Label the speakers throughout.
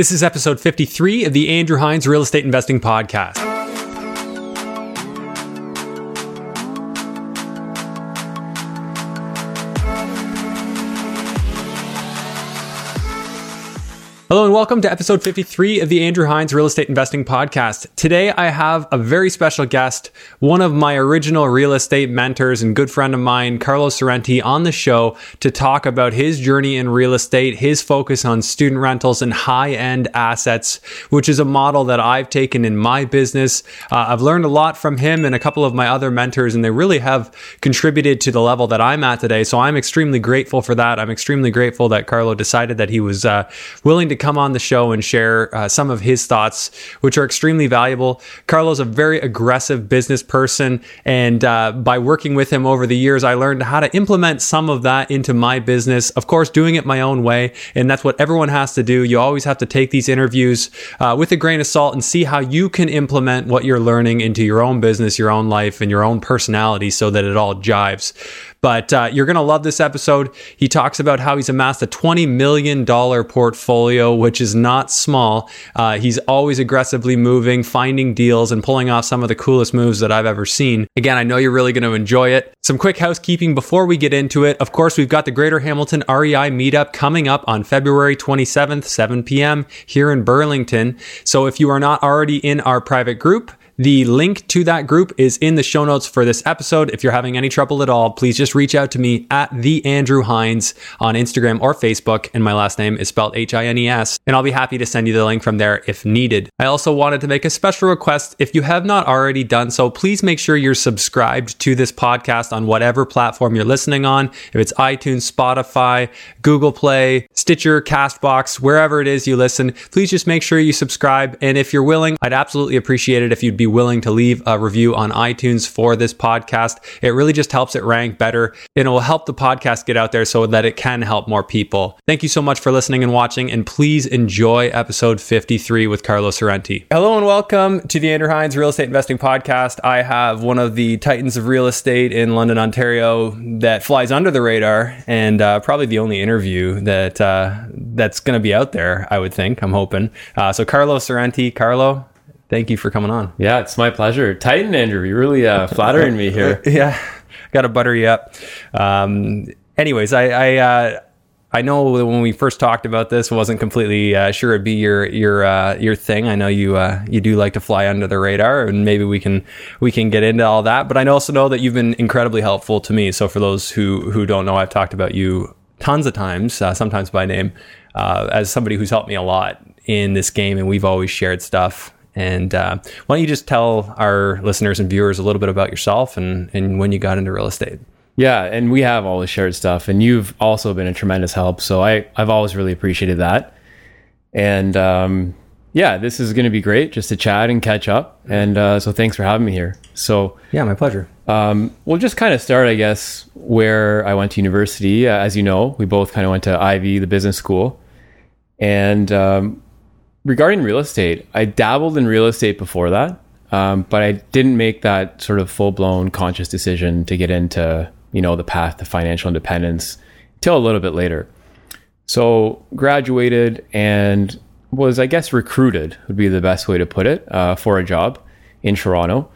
Speaker 1: This is episode 53 of the Andrew Hines Real Estate Investing Podcast. Hello and welcome to episode 53 of the Andrew Hines Real Estate Investing Podcast. Today I have a very special guest, one of my original real estate mentors and good friend of mine, Carlo Sorrenti, on the show to talk about his journey in real estate, his focus on student rentals and high end assets, which is a model that I've taken in my business. Uh, I've learned a lot from him and a couple of my other mentors, and they really have contributed to the level that I'm at today. So I'm extremely grateful for that. I'm extremely grateful that Carlo decided that he was uh, willing to come on the show and share uh, some of his thoughts, which are extremely valuable. Carlo's a very aggressive business person, and uh, by working with him over the years, I learned how to implement some of that into my business. Of course, doing it my own way, and that's what everyone has to do. You always have to take these interviews uh, with a grain of salt and see how you can implement what you're learning into your own business, your own life, and your own personality so that it all jives. But uh, you're going to love this episode. He talks about how he's amassed a $20 million portfolio, which is not small. Uh, he's always aggressively moving, finding deals, and pulling off some of the coolest moves that I've ever seen. Again, I know you're really going to enjoy it. Some quick housekeeping before we get into it. Of course, we've got the Greater Hamilton REI meetup coming up on February 27th, 7 p.m. here in Burlington. So if you are not already in our private group, the link to that group is in the show notes for this episode. If you're having any trouble at all, please just reach out to me at the Andrew Hines on Instagram or Facebook, and my last name is spelled H I N E S, and I'll be happy to send you the link from there if needed. I also wanted to make a special request. If you have not already done so, please make sure you're subscribed to this podcast on whatever platform you're listening on. If it's iTunes, Spotify, Google Play, Stitcher, Castbox, wherever it is you listen, please just make sure you subscribe. And if you're willing, I'd absolutely appreciate it if you'd be willing to leave a review on iTunes for this podcast. It really just helps it rank better and it will help the podcast get out there so that it can help more people. Thank you so much for listening and watching, and please enjoy episode 53 with Carlo Sorrenti. Hello and welcome to the Andrew Hines Real Estate Investing Podcast. I have one of the titans of real estate in London, Ontario that flies under the radar and uh, probably the only interview that uh, that's going to be out there, I would think. I'm hoping. Uh, so, Carlo Sorrenti, Carlo, thank you for coming on.
Speaker 2: Yeah, it's my pleasure. Titan Andrew, you're really uh, flattering me here.
Speaker 1: yeah, got to butter you up. Um, anyways, I I, uh, I know when we first talked about this, wasn't completely uh, sure it'd be your your uh, your thing. I know you uh, you do like to fly under the radar, and maybe we can we can get into all that. But I also know that you've been incredibly helpful to me. So for those who who don't know, I've talked about you tons of times, uh, sometimes by name, uh, as somebody who's helped me a lot in this game, and we've always shared stuff and uh, why don't you just tell our listeners and viewers a little bit about yourself and, and when you got into real estate?
Speaker 2: Yeah, and we have all always shared stuff, and you've also been a tremendous help. So I, I've always really appreciated that. And um, yeah, this is going to be great just to chat and catch up. And uh, so thanks for having me here. So
Speaker 1: yeah, my pleasure.
Speaker 2: Um, we'll just kind of start, I guess, where I went to university. Uh, as you know, we both kind of went to Ivey, the business school. And um, regarding real estate, I dabbled in real estate before that, um, but I didn't make that sort of full blown conscious decision to get into you know the path to financial independence till a little bit later. So graduated and was I guess recruited would be the best way to put it uh, for a job in Toronto.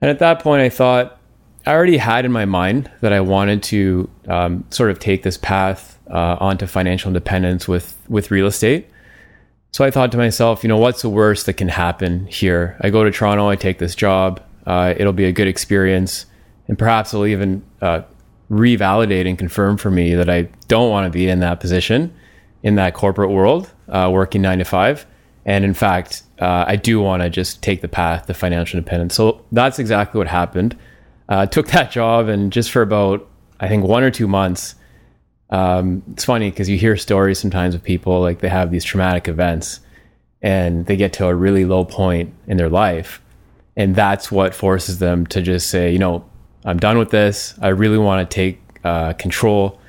Speaker 2: And at that point, I thought I already had in my mind that I wanted to um, sort of take this path uh, onto financial independence with with real estate. So I thought to myself, you know, what's the worst that can happen here? I go to Toronto, I take this job, uh, it'll be a good experience, and perhaps it'll even uh, revalidate and confirm for me that I don't want to be in that position in that corporate world, uh, working nine to five. And in fact, uh, I do want to just take the path to financial independence. So that's exactly what happened. Uh, took that job, and just for about, I think, one or two months, um, it's funny because you hear stories sometimes of people like they have these traumatic events and they get to a really low point in their life. And that's what forces them to just say, you know, I'm done with this. I really want to take uh, control.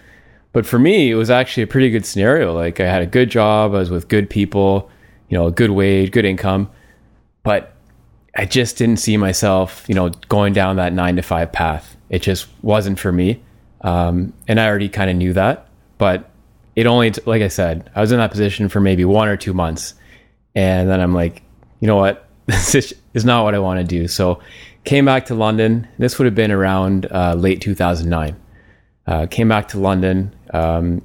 Speaker 2: But for me, it was actually a pretty good scenario. Like I had a good job, I was with good people, you know, a good wage, good income. But I just didn't see myself, you know, going down that nine to five path. It just wasn't for me. Um, and I already kind of knew that, but it only, t- like I said, I was in that position for maybe one or two months. And then I'm like, you know what? This is not what I want to do. So came back to London. This would have been around uh, late 2009. Uh, came back to London. Um,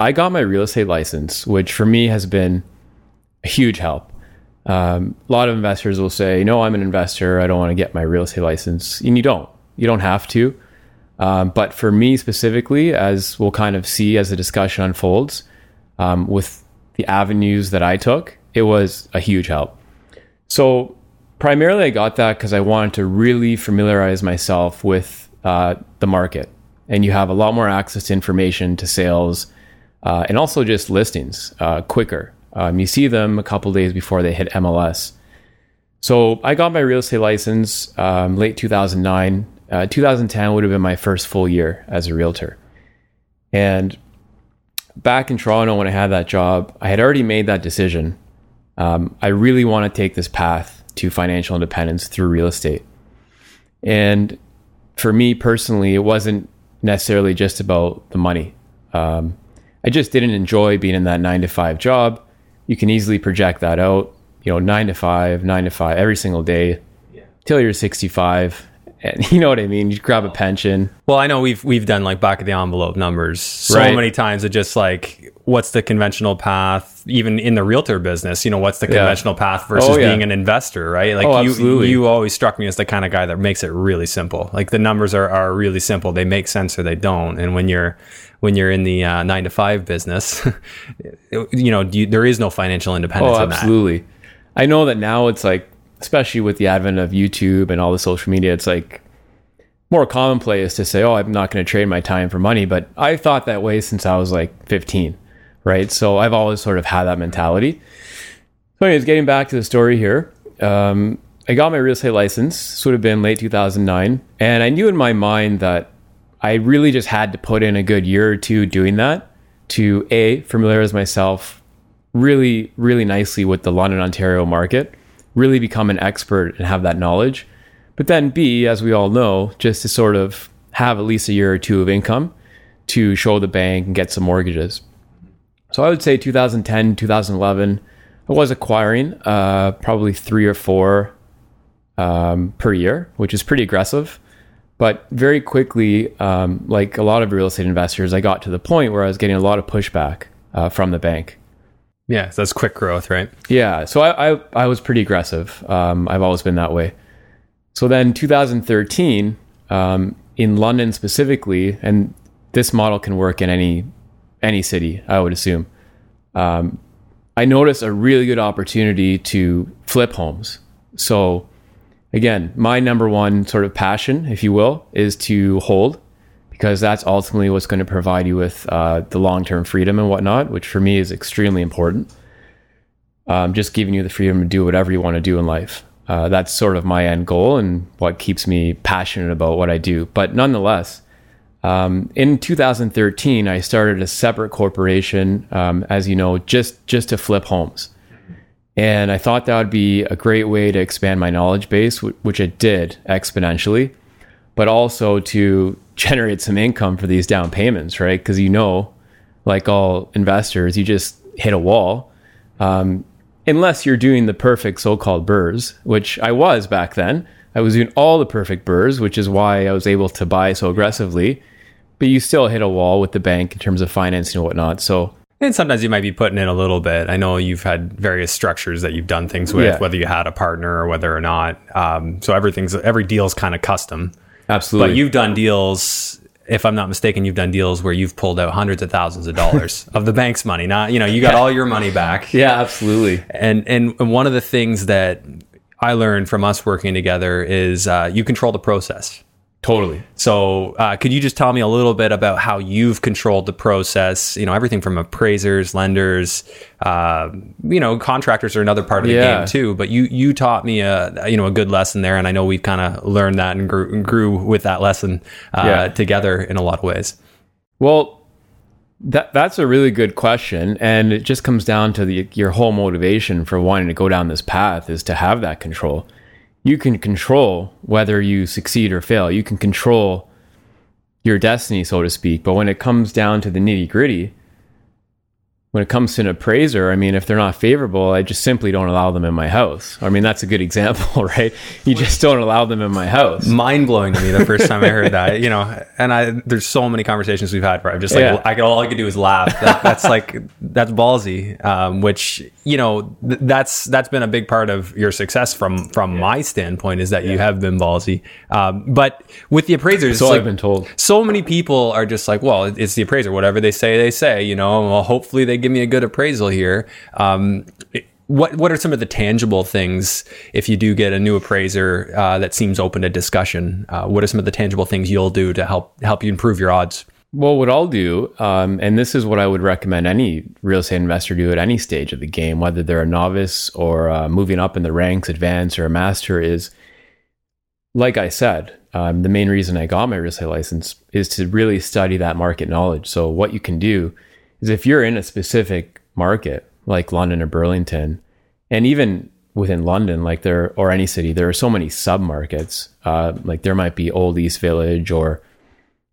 Speaker 2: I got my real estate license, which for me has been a huge help. Um, a lot of investors will say, "No, I'm an investor. I don't want to get my real estate license," and you don't. You don't have to. Um, but for me specifically, as we'll kind of see as the discussion unfolds, um, with the avenues that I took, it was a huge help. So primarily, I got that because I wanted to really familiarize myself with uh, the market, and you have a lot more access to information, to sales, uh, and also just listings uh, quicker. Um, you see them a couple days before they hit MLS. So I got my real estate license um, late 2009. Uh, 2010 would have been my first full year as a realtor. And back in Toronto, when I had that job, I had already made that decision. Um, I really want to take this path to financial independence through real estate. And for me personally, it wasn't necessarily just about the money. Um, I just didn't enjoy being in that nine to five job. You can easily project that out, you know, nine to five, nine to five every single day yeah. till you're 65. And you know what I mean? You grab a pension.
Speaker 1: Well, I know we've we've done like back of the envelope numbers so right. many times. It just like what's the conventional path, even in the realtor business. You know, what's the conventional yeah. path versus oh, yeah. being an investor, right? Like oh, you absolutely. you always struck me as the kind of guy that makes it really simple. Like the numbers are are really simple. They make sense or they don't. And when you're when you're in the uh, nine to five business, you know, you, there is no financial independence. Oh,
Speaker 2: absolutely. I know that now it's like, especially with the advent of YouTube and all the social media, it's like more commonplace to say, "Oh, I'm not going to trade my time for money." But I thought that way since I was like 15, right? So I've always sort of had that mentality. So, anyways, getting back to the story here, um, I got my real estate license. This would have been late 2009, and I knew in my mind that I really just had to put in a good year or two doing that to a familiarize myself really, really nicely with the London, Ontario market, really become an expert and have that knowledge. But then B, as we all know, just to sort of have at least a year or two of income to show the bank and get some mortgages. So I would say 2010, 2011, I was acquiring uh, probably three or four um, per year, which is pretty aggressive. But very quickly, um, like a lot of real estate investors, I got to the point where I was getting a lot of pushback uh, from the bank.
Speaker 1: Yeah, so that's quick growth, right?
Speaker 2: Yeah, so I I, I was pretty aggressive. Um, I've always been that way. So then, 2013, um, in London specifically, and this model can work in any any city, I would assume. Um, I noticed a really good opportunity to flip homes. So again, my number one sort of passion, if you will, is to hold because that's ultimately what's going to provide you with uh, the long term freedom and whatnot, which for me is extremely important. Um, just giving you the freedom to do whatever you want to do in life. Uh, that's sort of my end goal and what keeps me passionate about what I do. But nonetheless, um, in 2013, I started a separate corporation, um, as you know, just just to flip homes. And I thought that would be a great way to expand my knowledge base, which it did exponentially, but also to generate some income for these down payments, right? Because you know, like all investors, you just hit a wall. Um, unless you're doing the perfect so called BRRRRs, which I was back then. I was doing all the perfect BRRRRs, which is why I was able to buy so aggressively. But you still hit a wall with the bank in terms of financing and whatnot. So
Speaker 1: and sometimes you might be putting in a little bit. I know you've had various structures that you've done things with, yeah. whether you had a partner or whether or not. Um, so everything's every deal's kind of custom.
Speaker 2: Absolutely.
Speaker 1: But you've done deals. If I'm not mistaken, you've done deals where you've pulled out hundreds of thousands of dollars of the bank's money. Not you know you got all your money back.
Speaker 2: Yeah, absolutely.
Speaker 1: And and one of the things that I learned from us working together is uh, you control the process.
Speaker 2: Totally.
Speaker 1: So, uh, could you just tell me a little bit about how you've controlled the process? You know, everything from appraisers, lenders, uh, you know, contractors are another part of the yeah. game too. But you you taught me a you know a good lesson there, and I know we've kind of learned that and grew, grew, with that lesson uh, yeah. together in a lot of ways.
Speaker 2: Well, that that's a really good question, and it just comes down to the, your whole motivation for wanting to go down this path is to have that control you can control whether you succeed or fail. You can control your destiny, so to speak. But when it comes down to the nitty gritty, when it comes to an appraiser, I mean, if they're not favorable, I just simply don't allow them in my house. I mean, that's a good example, right? You just don't allow them in my house.
Speaker 1: Mind blowing to me the first time I heard that, you know, and I, there's so many conversations we've had where I'm just like,
Speaker 2: Yeah.
Speaker 1: I could, all I could do is laugh. That, that's like, that's ballsy. Um, which, you know, th- that's, that's been a big part of your success from, from my standpoint is that you have been ballsy. Um, but with the appraisers,
Speaker 2: So
Speaker 1: like-
Speaker 2: I've been told.
Speaker 1: so many people are just like, well, it's the appraiser. Whatever they say, they say. You know, well, hopefully they give me a good appraisal here. Um, what what are some of the tangible things if you do get a new appraiser uh, that seems open to discussion? Uh, what are some of the tangible things you'll do to help help you improve your odds?
Speaker 2: Well, what I'll do, um, and this is what I would recommend any real estate investor do at any stage of the game, whether they're a novice or uh, moving up in the ranks, advanced or a master, is like I said, um, the main reason I got my real estate license is to really study that market knowledge. So, what you can do is if you're in a specific market like London or Burlington, and even within London, like there or any city, there are so many sub markets. Uh, like there might be Old East Village or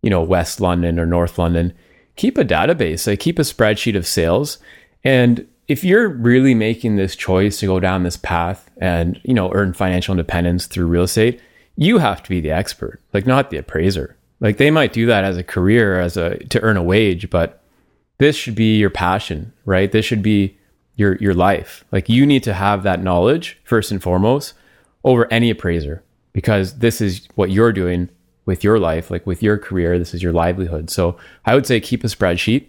Speaker 2: you know, West London or North London, keep a database, like keep a spreadsheet of sales. And if you're really making this choice to go down this path and, you know, earn financial independence through real estate, you have to be the expert, like not the appraiser. Like they might do that as a career, as a to earn a wage, but this should be your passion, right? This should be your your life. Like you need to have that knowledge first and foremost over any appraiser because this is what you're doing with your life, like with your career. This is your livelihood. So I would say keep a spreadsheet.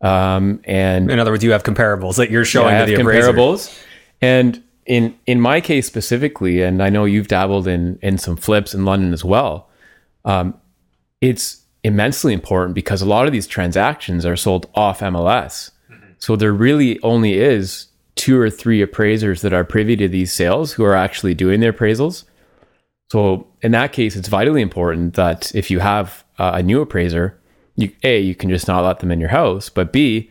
Speaker 2: Um, and
Speaker 1: In other words, you have comparables that you're showing
Speaker 2: I
Speaker 1: to the appraiser.
Speaker 2: comparables. And in in my case specifically, and I know you've dabbled in in some flips in London as well. Um, it's immensely important because a lot of these transactions are sold off MLS. So there really only is two or three appraisers that are privy to these sales who are actually doing the appraisals. So in that case, it's vitally important that if you have uh, a new appraiser, you a you can just not let them in your house, but b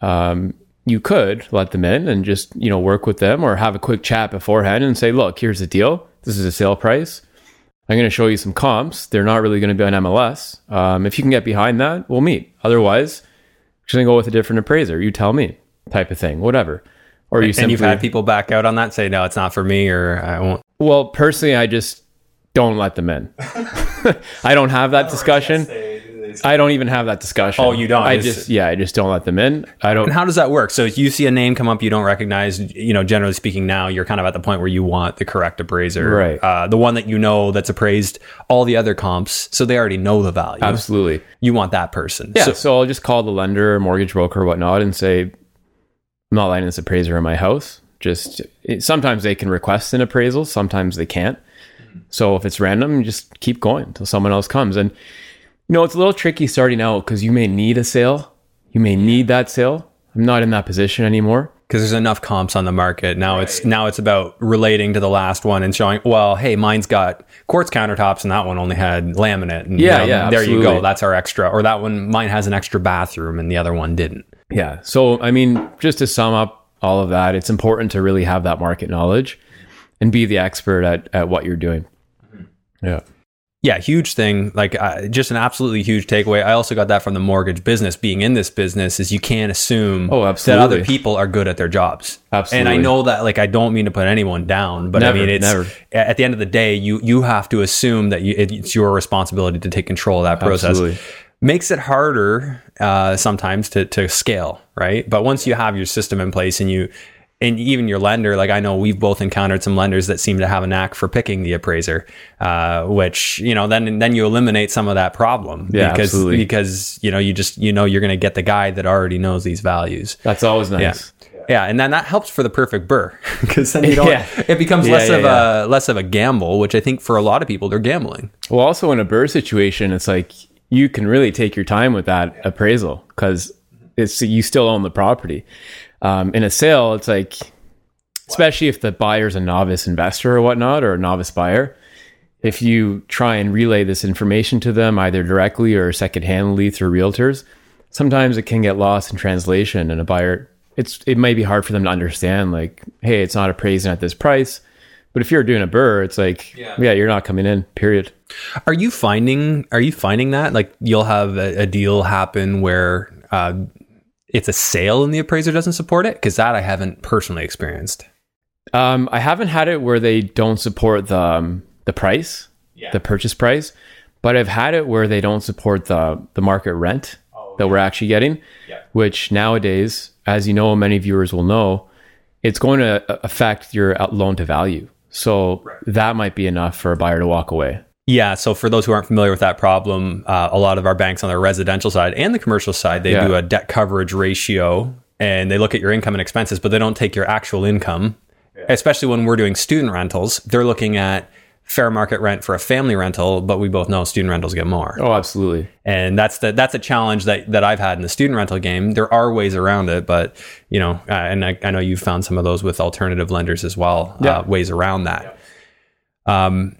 Speaker 2: um, you could let them in and just you know work with them or have a quick chat beforehand and say, look, here's the deal. This is a sale price. I'm going to show you some comps. They're not really going to be on MLS. Um, if you can get behind that, we'll meet. Otherwise, we're just going to go with a different appraiser. You tell me, type of thing, whatever. Or you
Speaker 1: And
Speaker 2: simply
Speaker 1: you've had people back out on that, say, no, it's not for me, or I won't.
Speaker 2: well, personally, I just don't let them in. I don't have that discussion. I don't even have that discussion.
Speaker 1: Oh, you don't?
Speaker 2: I
Speaker 1: It's-
Speaker 2: just yeah, I just don't let them in. I don't.
Speaker 1: And how does that work? So if you see a name come up you don't recognize, you know, generally speaking now you're kind of at the point where you want the correct appraiser.
Speaker 2: Right.
Speaker 1: Uh, the one that you know that's appraised all the other comps, so they already know the value.
Speaker 2: Absolutely.
Speaker 1: You want that person.
Speaker 2: Yeah.
Speaker 1: So,
Speaker 2: So, I'll just call the lender, or mortgage broker, or whatnot, and say, "I'm not letting this appraiser in my house." Just it, sometimes they can request an appraisal, sometimes they can't. So if it's random, just keep going until someone else comes. And you know, it's a little tricky starting out because you may need a sale. You may need that sale. I'm not in that position anymore.
Speaker 1: because there's enough comps on the market now it's now it's about relating to the last one and showing well hey mine's got quartz countertops and that one only had laminate and
Speaker 2: Yeah, yeah,
Speaker 1: there you go that's our extra or that one mine has an extra bathroom and the other one didn't
Speaker 2: Yeah. So, I mean, just to sum up all of that, it's important to really have that market knowledge and be the expert at, at what you're doing. Mm-hmm. Yeah.
Speaker 1: Yeah huge thing. Like uh, just an absolutely huge takeaway. I also got that from the mortgage business. Being in this business is you can't assume
Speaker 2: Oh,
Speaker 1: that other people are good at their jobs. Absolutely. and i know that like i don't mean to put anyone down but
Speaker 2: Never,
Speaker 1: i mean it's
Speaker 2: never.
Speaker 1: at the end of the day you you have to assume that you, it's your responsibility to take control of that process.
Speaker 2: Absolutely.
Speaker 1: makes it harder uh, sometimes to, to scale right? But once you have your system in place and you and even your lender like i know we've both encountered some lenders that seem to have a knack for picking the appraiser uh, which you know then then you eliminate some of that problem
Speaker 2: Yeah,
Speaker 1: because
Speaker 2: absolutely.
Speaker 1: because you know you just you know you're going to get the guy that already knows these values
Speaker 2: That's always nice.
Speaker 1: yeah, and then that helps for the perfect BRRRR because then you don't.
Speaker 2: Yeah.
Speaker 1: It becomes
Speaker 2: Yeah,
Speaker 1: less
Speaker 2: yeah,
Speaker 1: of a less of a gamble, which I think for a lot of people they're gambling.
Speaker 2: Well, also in a BRRRR situation, it's like you can really take your time with that appraisal because it's you still own the property. Um, in a sale, it's like, especially if the buyer's a novice investor or whatnot, or a novice buyer, if you try and relay this information to them either directly or secondhandly through realtors, sometimes it can get lost in translation, and a buyer it's it might be hard for them to understand. Like, hey, it's not appraising at this price. But if you're doing a BRRRR, it's like,
Speaker 1: Yeah.
Speaker 2: yeah, you're not coming in. Period.
Speaker 1: Are you finding Are you finding that like you'll have a, a deal happen where uh, it's a sale and the appraiser doesn't support it? Because that I haven't personally experienced.
Speaker 2: Um, I haven't had it where they don't support the um, the price,
Speaker 1: Yeah.
Speaker 2: the purchase price, but I've had it where they don't support the the market rent that we're actually getting,
Speaker 1: Yeah.
Speaker 2: which nowadays, as you know, many viewers will know, it's going to affect your loan to value. So that might be enough for a buyer to walk away.
Speaker 1: Yeah. So for those who aren't familiar with that problem, uh, a lot of our banks on the residential side and the commercial side, they
Speaker 2: Yeah.
Speaker 1: do a debt coverage ratio and they look at your income and expenses, but they don't take your actual income. Especially when we're doing student rentals, they're looking at fair market rent for a family rental, but we both know student rentals get more.
Speaker 2: Oh, absolutely.
Speaker 1: And that's the that's a challenge that that I've had in the student rental game. There are ways around it, but you know, uh, and I, I know you've found some of those with alternative lenders as well.
Speaker 2: Yeah.
Speaker 1: Uh, ways around that. Um,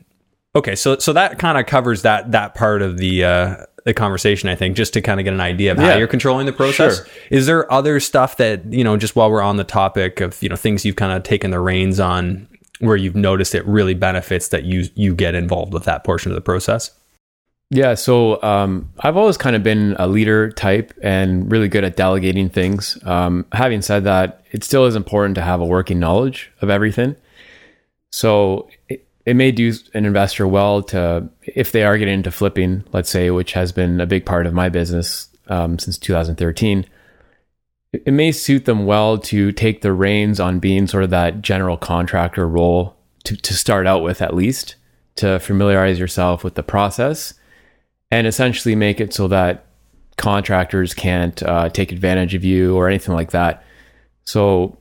Speaker 1: okay, so so that kind of covers that that part of the uh, the conversation. I think just to kind of get an idea of how you're controlling the process.
Speaker 2: Sure.
Speaker 1: Is there other stuff that you know, just while we're on the topic of you know things you've kind of taken the reins on, where you've noticed it really benefits that you you get involved with that portion of the process?
Speaker 2: Yeah, so um, I've always kind of been a leader type and really good at delegating things. Um, having said that, it still is important to have a working knowledge of everything. So it, it may do an investor well to, if they are getting into flipping, let's say, which has been a big part of my business um, since 2013. It may suit them well to take the reins on being sort of that general contractor role to, to start out with, at least, to familiarize yourself with the process and essentially make it so that contractors can't uh, take advantage of you or anything like that. So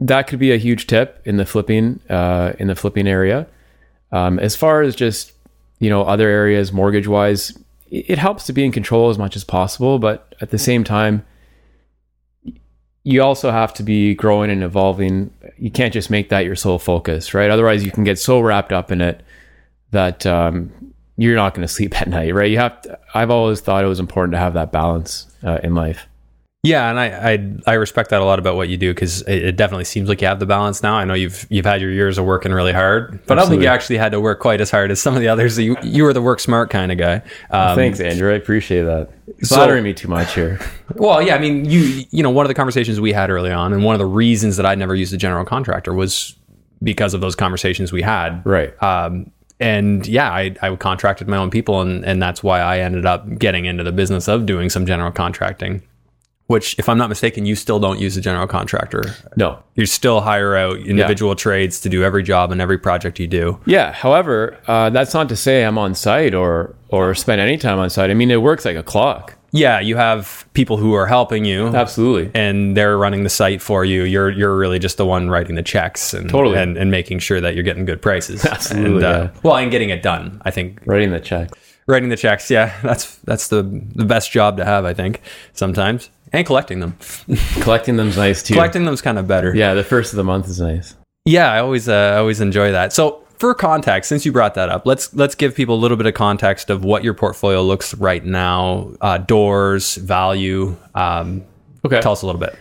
Speaker 2: that could be a huge tip in the flipping uh, in the flipping area. Um, as far as just you know other areas mortgage wise, it helps to be in control as much as possible, but at the same time, you also have to be growing and evolving. You can't just make that your sole focus, right? Otherwise, you can get so wrapped up in it that um, you're not going to sleep at night, right? You have. To, I've always thought it was important to have that balance uh, in life.
Speaker 1: Yeah, and I I, I respect that a lot about what you do because it, it definitely seems like you have the balance now. I know you've you've had your years of working really hard, but I don't think you actually had to work quite as hard as some of the others. You you were the work smart kind of guy. Um,
Speaker 2: Thanks, Andrew. I appreciate that.
Speaker 1: so-
Speaker 2: Flattering me too much here.
Speaker 1: Well, yeah, I mean, you you know, one of the conversations we had early on, and one of the reasons that I never used a general contractor was because of those conversations we had.
Speaker 2: Right.
Speaker 1: Um, and yeah, I, I contracted my own people, and, and that's why I ended up getting into the business of doing some general contracting. Which, if I'm not mistaken, you still don't use a general contractor.
Speaker 2: No.
Speaker 1: You still hire out individual trades to do every job and every project you do.
Speaker 2: Yeah. However, uh, that's not to say I'm on site or or spend any time on site. I mean, it works like a clock.
Speaker 1: Yeah, you have people who are helping you.
Speaker 2: Absolutely.
Speaker 1: and they're running the site for you. You're you're really just the one writing the checks and
Speaker 2: Totally.
Speaker 1: and, and making sure that you're getting good prices.
Speaker 2: Absolutely,
Speaker 1: And, uh,
Speaker 2: yeah.
Speaker 1: Well, and getting it done. I think
Speaker 2: Writing the checks
Speaker 1: writing the checks. Yeah, that's that's the the best job to have. I think sometimes and collecting them.
Speaker 2: Collecting them's nice too.
Speaker 1: Collecting them's kind of better.
Speaker 2: Yeah, the first of the month is nice.
Speaker 1: Yeah, I always uh, I always enjoy that. So for context, since you brought that up, let's let's give people a little bit of context of what your portfolio looks right now. Uh, doors, value. Um,
Speaker 2: Okay.
Speaker 1: tell us a little bit.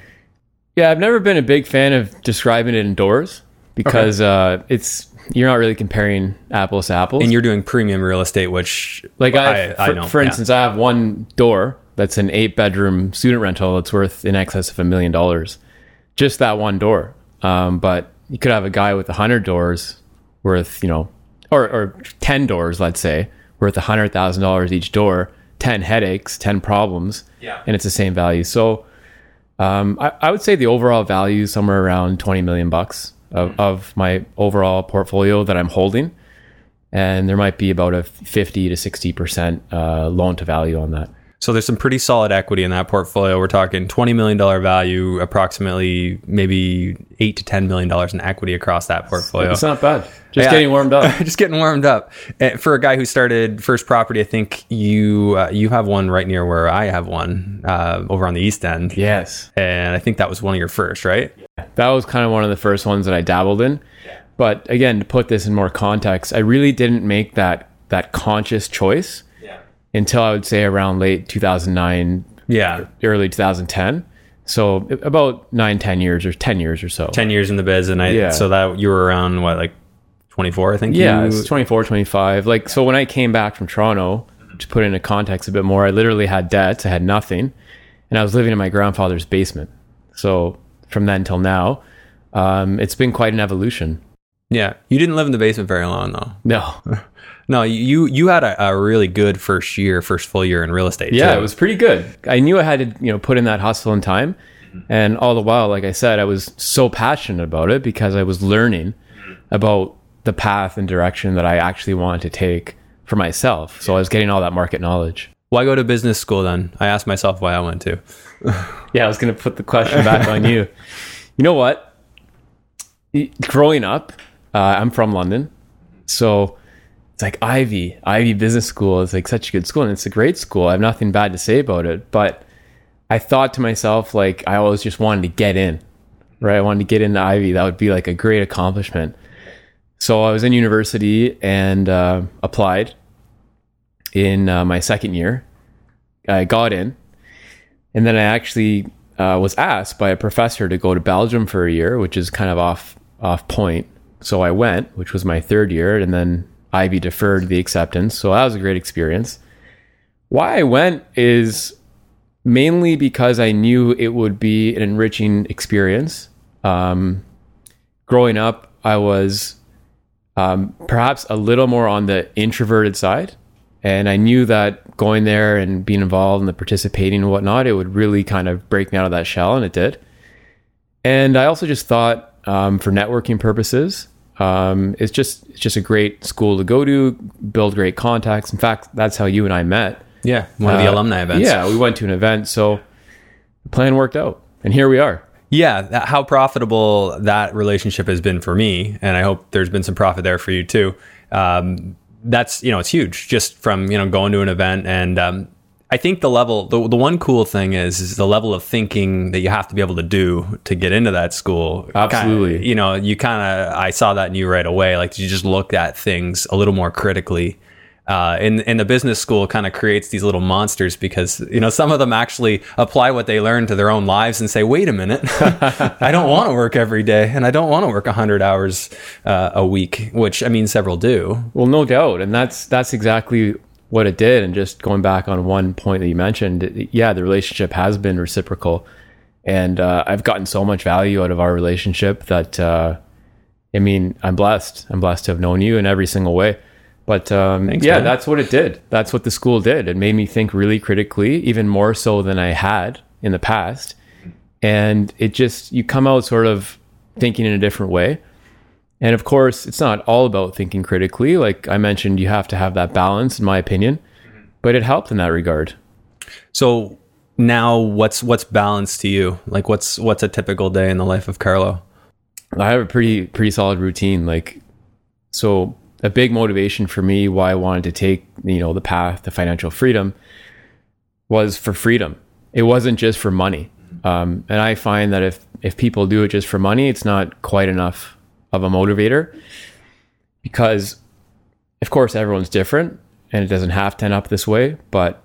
Speaker 2: Yeah, I've never been a big fan of describing it indoors because uh, it's you're not really comparing apples to apples.
Speaker 1: And you're doing premium real estate, which
Speaker 2: Like I,
Speaker 1: I, I
Speaker 2: for,
Speaker 1: know.
Speaker 2: for
Speaker 1: yeah.
Speaker 2: instance, I have one door that's an eight bedroom student rental that's worth in excess of a million dollars. Just that one door. Um, but you could have a guy with a hundred doors worth, you know, or, or ten doors, let's say, worth a hundred thousand dollars each door, ten headaches, ten problems,
Speaker 1: Yeah.
Speaker 2: and it's the same value. So um, I, I would say the overall value is somewhere around twenty million bucks of, of my overall portfolio that I'm holding and there might be about a 50 to 60% uh, loan to value on that.
Speaker 1: So there's some pretty solid equity in that portfolio. We're talking $20 million value, approximately maybe eight to $10 million in equity across that portfolio.
Speaker 2: It's not bad. Just
Speaker 1: Yeah.
Speaker 2: getting warmed up.
Speaker 1: Just getting warmed up. Uh, For a guy who started first property, I think you uh, you have one right near where I have one uh, over on the east end.
Speaker 2: yes.
Speaker 1: And I think that was one of your first, right?
Speaker 2: That was kind of one of the first ones that I dabbled in. But again, to put this in more context, I really didn't make that that conscious choice
Speaker 1: Yeah.
Speaker 2: Until I would say around late 2009,
Speaker 1: Yeah.
Speaker 2: early 2010. So about nine, 10 years or 10 years or so.
Speaker 1: 10 years in the biz. And I,
Speaker 2: Yeah.
Speaker 1: so that you were around what, like 24, I think?
Speaker 2: Yeah,
Speaker 1: you-
Speaker 2: it's 24, 25. Like, so when I came back from Toronto, to put into context a bit more, I literally had debts. I had nothing. and I was living in my grandfather's basement. So from then till now, um, it's been quite an evolution.
Speaker 1: Yeah, you didn't live in the basement very long though.
Speaker 2: No,
Speaker 1: No, you you had a, a really good first year, first full year in real estate.
Speaker 2: yeah,
Speaker 1: too.
Speaker 2: it was pretty good. I knew I had to, you know, put in that hustle and time, and all the while, like I said, I was so passionate about it because I was learning about the path and direction that I actually wanted to take for myself. So I was getting all that market knowledge.
Speaker 1: Why go to business school then? I asked myself why I went to.
Speaker 2: Yeah, I was going to put the question back on you. You know what? Growing up, uh, I'm from London, so like Ivey, Ivey Business School is like such a good school, and it's a great school. I have nothing bad to say about it, but I thought to myself, like, I always just wanted to get in, right? I wanted to get into Ivey. That would be like a great accomplishment. So I was in university and uh, applied in uh, my second year. I got in, and then I actually uh, was asked by a professor to go to Belgium for a year, which is kind of off off point. So I went, which was my third year, and then Ivey deferred the acceptance. So that was a great experience. Why I went is mainly because I knew it would be an enriching experience. Um, growing up, I was um, perhaps a little more on the introverted side. And I knew that going there and being involved in the participating and whatnot, it would really kind of break me out of that shell, and it did. And I also just thought, um, for networking purposes, um, it's just it's just a great school to go to, build great contacts. In fact, that's how you and I met.
Speaker 1: Yeah, one of the
Speaker 2: Uh,
Speaker 1: alumni events.
Speaker 2: Yeah, we went to an event, so the plan worked out, and here we are.
Speaker 1: yeah. That, how profitable that relationship has been for me, and I hope there's been some profit there for you too. Um, that's you know it's huge just from you know going to an event and um, I think the level the, the one cool thing is is the level of thinking that you have to be able to do to get into that school.
Speaker 2: Absolutely.
Speaker 1: Kinda, you know, you kind of I saw that in you right away. Like you just look at things a little more critically. Uh, and, and the business school kind of creates these little monsters because you know some of them actually apply what they learn to their own lives and say, "Wait a minute, I don't want to work every day, and I don't want to work hundred hours uh, a week." Which I mean, several do.
Speaker 2: Well, no doubt, and that's that's exactly what it did. And just going back on one point that you mentioned, yeah, the relationship has been reciprocal, and uh, I've gotten so much value out of our relationship that uh, I mean, I'm blessed. I'm blessed to have known you in every single way. But um, yeah,
Speaker 1: man.
Speaker 2: that's what it did. That's what the school did. It made me think really critically, even more so than I had in the past. And it just you come out sort of thinking in a different way. And of course, it's not all about thinking critically. Like I mentioned, you have to have that balance, in my opinion. But it helped in that regard.
Speaker 1: So now, what's what's balanced to you? Like, what's what's a typical day in the life of Carlo?
Speaker 2: I have a pretty pretty solid routine. Like, so a big motivation for me why I wanted to take you know the path to financial freedom was for freedom. It wasn't just for money. Um, and I find that if if people do it just for money, it's not quite enough of a motivator because, of course, everyone's different and it doesn't have to end up this way. But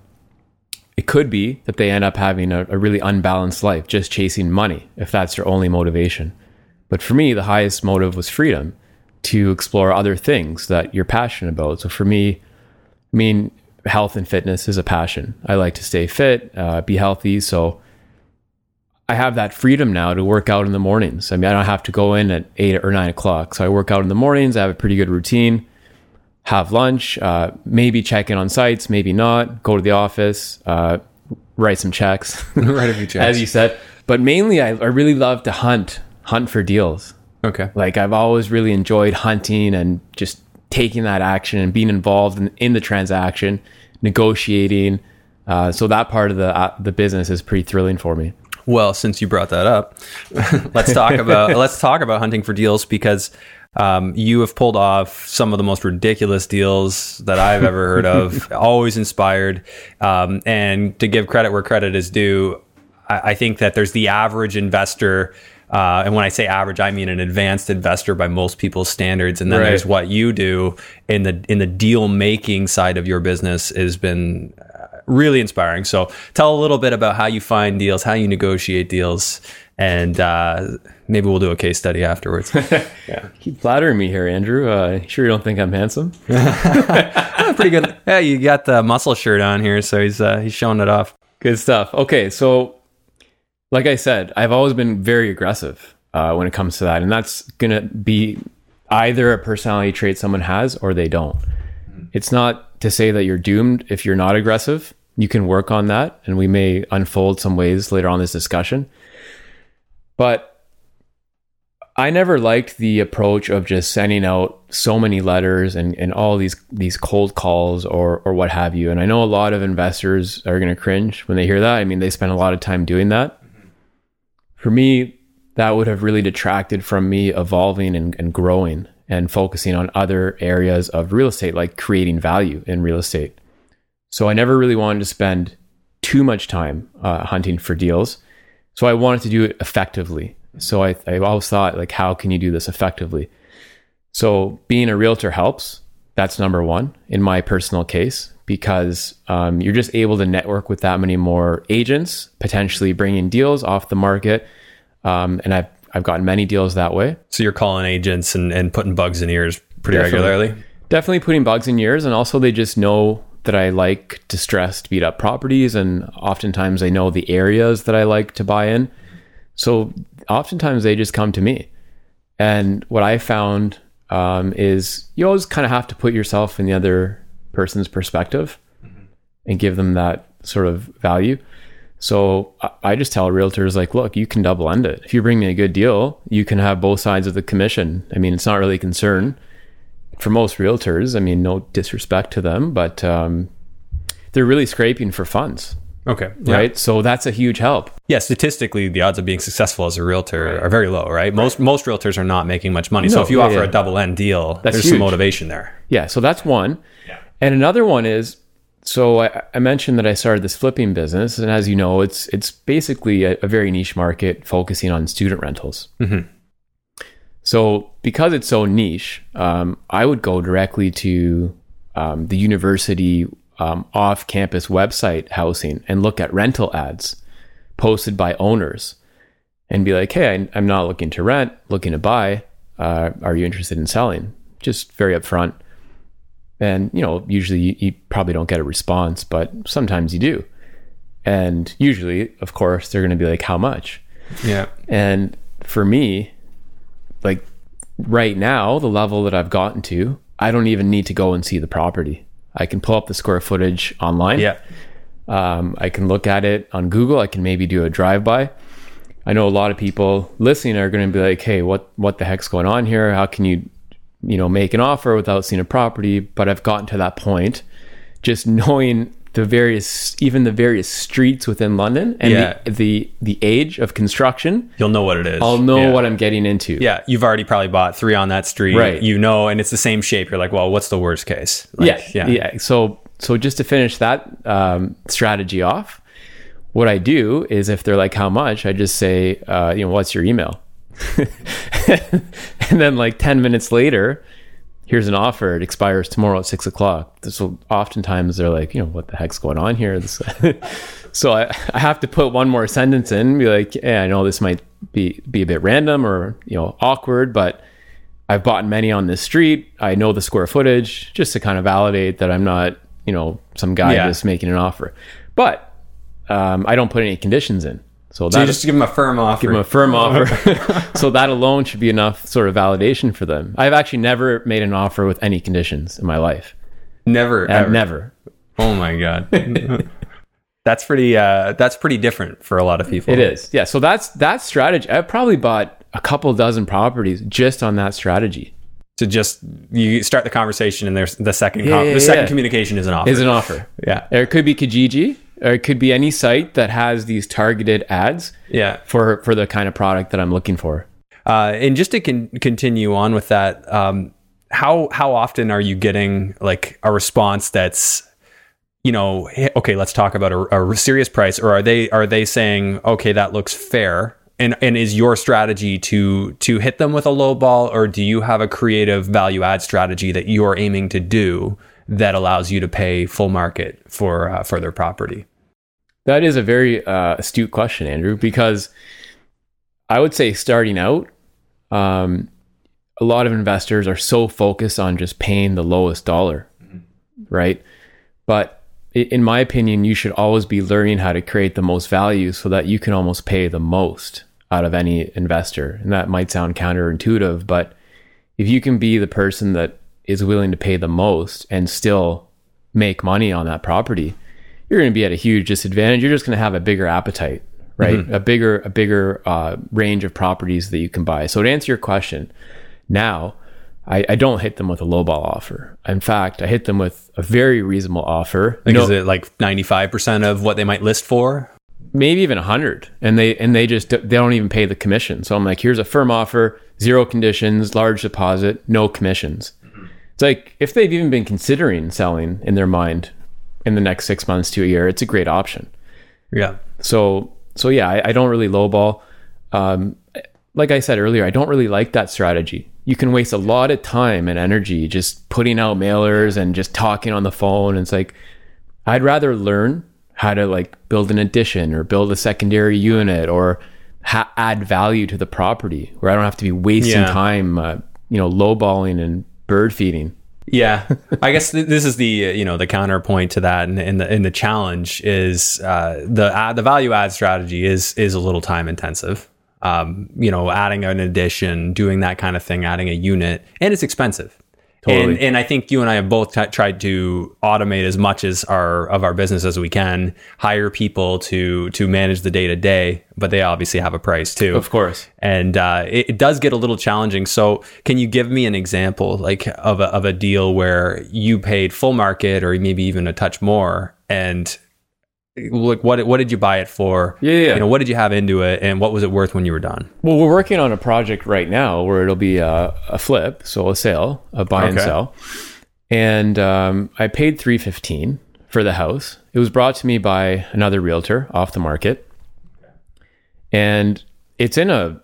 Speaker 2: it could be that they end up having a, a really unbalanced life, just chasing money, if that's their only motivation. But for me, the highest motive was freedom to explore other things that you're passionate about. So for me, I mean, health and fitness is a passion. I like to stay fit, uh, be healthy. So I have that freedom now to work out in the mornings. I mean, I don't have to go in at eight or nine o'clock. So I work out in the mornings. I have a pretty good routine. Have lunch, uh, maybe check in on sites, maybe not. Go to the office, uh, write some checks,
Speaker 1: Right, if you
Speaker 2: as you said. But mainly, I, I really love to hunt, hunt for deals.
Speaker 1: Okay.
Speaker 2: Like I've always really enjoyed hunting and just taking that action and being involved in, in the transaction, negotiating. Uh, so that part of the uh, the business is pretty thrilling for me.
Speaker 1: Well, since you brought that up, let's talk about let's talk about hunting for deals because um, you have pulled off some of the most ridiculous deals that I've ever heard of. always inspired, um, and to give credit where credit is due, I, I think that there's the average investor. Uh, and when I say average, I mean an advanced investor by most people's standards. And then
Speaker 2: Right.
Speaker 1: there's what you do in the in the deal making side of your business has been really inspiring. So tell a little bit about how you find deals, how you negotiate deals, and uh, maybe we'll do a case study afterwards.
Speaker 2: Yeah, keep flattering me here, Andrew. Uh, sure you don't think I'm handsome?
Speaker 1: Pretty good. Yeah, you got the muscle shirt on here, so he's uh, he's showing it off.
Speaker 2: Good stuff. Okay, so like I said, I've always been very aggressive uh, when it comes to that, and that's gonna be either a personality trait someone has or they don't. It's not to say that you're doomed if you're not aggressive. You can work on that, and we may unfold some ways later on this discussion. But I never liked the approach of just sending out so many letters and, and all these these cold calls or or what have you. And I know a lot of investors are going to cringe when they hear that. I mean, they spend a lot of time doing that. For me, that would have really detracted from me evolving and, and growing and focusing on other areas of real estate, like creating value in real estate. So I never really wanted to spend too much time uh, hunting for deals. So I wanted to do it effectively. So I, I always thought, like, how can you do this effectively? So being a realtor helps. That's number one in my personal case because um, you're just able to network with that many more agents, potentially bringing deals off the market um, and I've I've gotten many deals that way.
Speaker 1: So you're calling agents and, and putting bugs in ears pretty
Speaker 2: Definitely.
Speaker 1: regularly.
Speaker 2: Definitely putting bugs in ears, and also they just know that I like distressed, beat up properties, and oftentimes they know the areas that I like to buy in. So oftentimes they just come to me. And what I found um, is you always kind of have to put yourself in the other person's perspective and give them that sort of value. So I just tell realtors like, look, you can double end it. If you bring me a good deal, you can have both sides of the commission. I mean, it's not really a concern for most realtors. I mean, no disrespect to them, but um, they're really scraping for funds,
Speaker 1: Okay.
Speaker 2: right? So that's a huge help.
Speaker 1: Yeah, statistically, the odds of being successful as a realtor are very low, right? Most most realtors are not making much money. so if you
Speaker 2: yeah,
Speaker 1: offer
Speaker 2: yeah.
Speaker 1: a double end deal,
Speaker 2: That's
Speaker 1: there's some motivation there.
Speaker 2: Yeah, so that's one. And another one is so I, I mentioned that I started this flipping business, and as you know, it's it's basically a, a very niche market focusing on student rentals. So because it's so niche, um, I would go directly to um, the university um, off-campus website housing and look at rental ads posted by owners, and be like, "Hey, I, I'm not looking to rent, looking to buy. Uh, are you interested in selling?" Just very upfront. And you know, usually you, you probably don't get a response, but sometimes you do. And usually, of course, they're going to be like, "How much?"
Speaker 1: Yeah.
Speaker 2: And for me, like right now, the level that I've gotten to, I don't even need to go and see the property. I can pull up the square footage online.
Speaker 1: Yeah.
Speaker 2: Um, I can look at it on Google. I can maybe do a drive by. I know a lot of people listening are going to be like, "Hey, what what the heck's going on here? How can you, you know, make an offer without seeing a property?" But I've gotten to that point, just knowing the various, even the various streets within London and
Speaker 1: Yeah.
Speaker 2: the, the the age of construction.
Speaker 1: You'll know what it is.
Speaker 2: I'll know
Speaker 1: yeah.
Speaker 2: what I'm getting into.
Speaker 1: Yeah, you've already probably bought three on that street.
Speaker 2: Right.
Speaker 1: You know, and it's the same shape. You're like, well, what's the worst case? Like,
Speaker 2: yeah, yeah, So, so just to finish that um, strategy off, what I do is if they're like, "How much?" I just say, uh, "You know, what's your email?" and then like ten minutes later, here's an offer. It expires tomorrow at six o'clock. So oftentimes they're like, "You know, what the heck's going on here?" So I, I have to put one more sentence in, and be like, "Yeah, I know this might be be a bit random or you know awkward, but." I've bought many on this street. I know the square footage just to kind of validate that I'm not, you know, some guy
Speaker 1: Yeah.
Speaker 2: just making an offer. But um, I don't put any conditions in. So,
Speaker 1: So
Speaker 2: that
Speaker 1: you just give them a firm offer.
Speaker 2: give them a firm offer. so that alone should be enough sort of validation for them. I've actually never made an offer with any conditions in my life.
Speaker 1: never, ever.
Speaker 2: never.
Speaker 1: Oh my god. that's pretty. Uh, that's pretty different for a lot of people.
Speaker 2: It is. Yeah. So that's that strategy. I've probably bought a couple dozen properties just on that strategy.
Speaker 1: to just you start the conversation and there's the second
Speaker 2: Yeah,
Speaker 1: com-
Speaker 2: yeah,
Speaker 1: the second communication is an offer.
Speaker 2: Is an offer.
Speaker 1: yeah,
Speaker 2: Or it could be Kijiji, or it could be any site that has these targeted ads
Speaker 1: yeah.
Speaker 2: for for the kind of product that I'm looking for.
Speaker 1: Uh, and just to con- continue on with that, um, how how often are you getting like a response that's you know hey, okay let's talk about a, a serious price or are they are they saying okay that looks fair and and is your strategy to to hit them with a low ball or do you have a creative value add strategy that you are aiming to do that allows you to pay full market for uh, for their property
Speaker 2: That is a very uh, astute question, Andrew, because I would say starting out, um, a lot of investors are so focused on just paying the lowest dollar, right? But in my opinion, you should always be learning how to create the most value so that you can almost pay the most out of any investor. And that might sound counterintuitive, but if you can be the person that is willing to pay the most and still make money on that property, you're going to be at a huge disadvantage. You're just going to have a bigger appetite, right? Mm-hmm. A bigger, a bigger uh, range of properties that you can buy. So to answer your question, now I, I, don't hit them with a lowball offer. In fact, I hit them with a very reasonable offer.
Speaker 1: Like, no, is it like 95% of what they might list for?
Speaker 2: Maybe even 100. And they and they just they don't even pay the commission. So I'm like, here's a firm offer, zero conditions, large deposit, no commissions. It's like if they've even been considering selling in their mind in the next 6 months to a year, it's a great option.
Speaker 1: Yeah.
Speaker 2: So so yeah, I, I don't really lowball. Um, like I said earlier, I don't really like that strategy you can waste a lot of time and energy just putting out mailers and just talking on the phone. And it's like, I'd rather learn how to like build an addition or build a secondary unit or ha- add value to the property where I don't have to be wasting yeah. time, uh, you know, lowballing and bird feeding.
Speaker 1: Yeah, I guess th- this is the uh, you know the counterpoint to that, and, and the and the challenge is uh, the uh, the value add strategy is is a little time intensive um, you know, adding an addition, doing that kind of thing, adding a unit, and it's expensive. Totally. And, and I think you and I have both t- tried to automate as much as our of our business as we can, hire people to to manage the day to day, but they obviously have a price too,
Speaker 2: of course.
Speaker 1: And uh, it, it, does get a little challenging. So, can you give me an example, like of a, of a deal where you paid full market or maybe even a touch more, and like what what did you buy it for?
Speaker 2: Yeah, yeah.
Speaker 1: You know, what did you have into it, and what was it worth when you were done?
Speaker 2: Well, we're working on a project right now where it'll be a, a flip, so a sale, a buy okay. and sell, and um, I paid three fifteen for the house. It was brought to me by another realtor off the market, and it's in a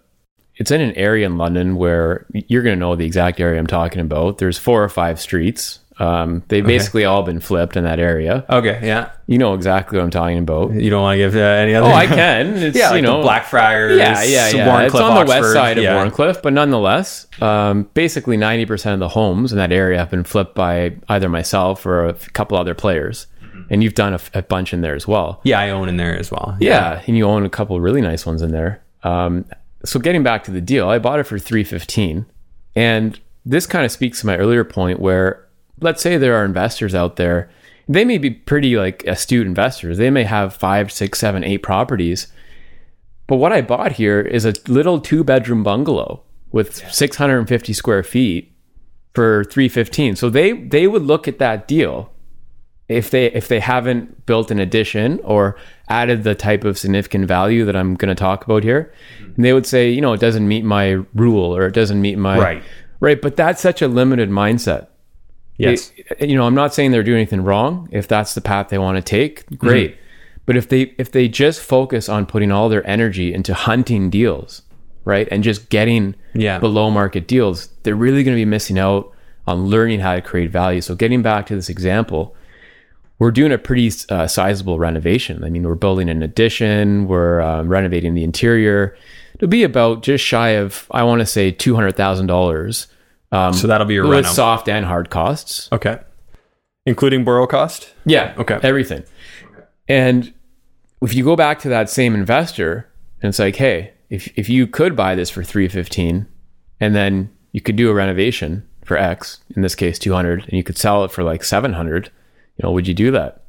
Speaker 2: it's in an area in London where you're going to know the exact area I'm talking about. There's four or five streets um, they've okay. basically all been flipped in that area.
Speaker 1: Okay, yeah.
Speaker 2: You know exactly what I'm talking about.
Speaker 1: You don't want to give uh, any other?
Speaker 2: Oh, I can.
Speaker 1: It's, yeah, like you know, Blackfriars.
Speaker 2: Yeah, yeah, yeah. Wharncliffe, it's on the Oxford, west side of yeah. Wharncliffe, but nonetheless, um, basically 90% of the homes in that area have been flipped by either myself or a couple other players. Mm-hmm. And you've done a, a, bunch in there as well.
Speaker 1: Yeah, I own in there as well.
Speaker 2: Yeah, yeah and you own a couple really nice ones in there. Um, so getting back to the deal, I bought it for 315 and this kind of speaks to my earlier point where let's say there are investors out there they may be pretty like astute investors. They may have five six seven eight properties. But what i bought here is a little two bedroom bungalow with yeah. 650 square feet for 315 so they they would look at that deal if they if they haven't built an addition or added the type of significant value that i'm going to talk about here. Mm-hmm. and they would say you know it doesn't meet my rule or it doesn't meet my
Speaker 1: right.
Speaker 2: Right but that's such a limited mindset
Speaker 1: Yes.
Speaker 2: It, you know, I'm not saying they're doing anything wrong. If that's the path they want to take, great. Mm-hmm. But if they if they just focus on putting all their energy into hunting deals, right, and just getting
Speaker 1: yeah.
Speaker 2: below market deals, they're really going to be missing out on learning how to create value. So, getting back to this example, we're doing a pretty uh, sizable renovation. I mean, we're building an addition, we're um, renovating the interior. It'll be about just shy of, I want to say, two hundred thousand dollars
Speaker 1: um, so that'll be your
Speaker 2: with soft and hard costs.
Speaker 1: Okay, including borrow cost.
Speaker 2: Yeah.
Speaker 1: Okay.
Speaker 2: Everything. And if you go back to that same investor and it's like, hey, if if you could buy this for three fifteen, and then you could do a renovation for X, in this case two hundred, and you could sell it for like seven hundred, you know, would you do that?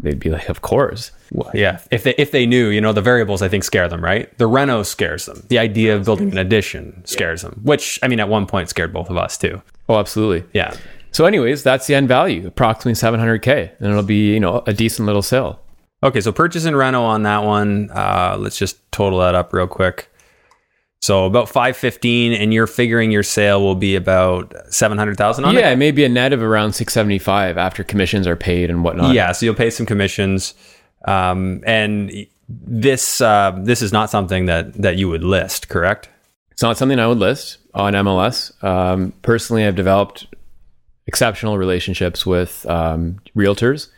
Speaker 2: They'd be like, of course.
Speaker 1: Well, yeah, if they if they knew, you know, the variables I think scare them, right? The reno scares them. The idea of building an addition scares them, which I mean, at one point scared both of us too.
Speaker 2: Oh, absolutely.
Speaker 1: Yeah.
Speaker 2: So, anyways, that's the end value, approximately 700k, and it'll be you know a decent little sale.
Speaker 1: Okay, so purchase and reno on that one. Uh, let's just total that up real quick. So about five fifteen, and you're figuring your sale will be about seven hundred thousand on
Speaker 2: yeah,
Speaker 1: it.
Speaker 2: Yeah, maybe a net of around six seventy five after commissions are paid and whatnot.
Speaker 1: Yeah, so you'll pay some commissions, um, and this uh, this is not something that that you would list, correct?
Speaker 2: It's not something I would list on MLS. Um, personally, I've developed exceptional relationships with um, realtors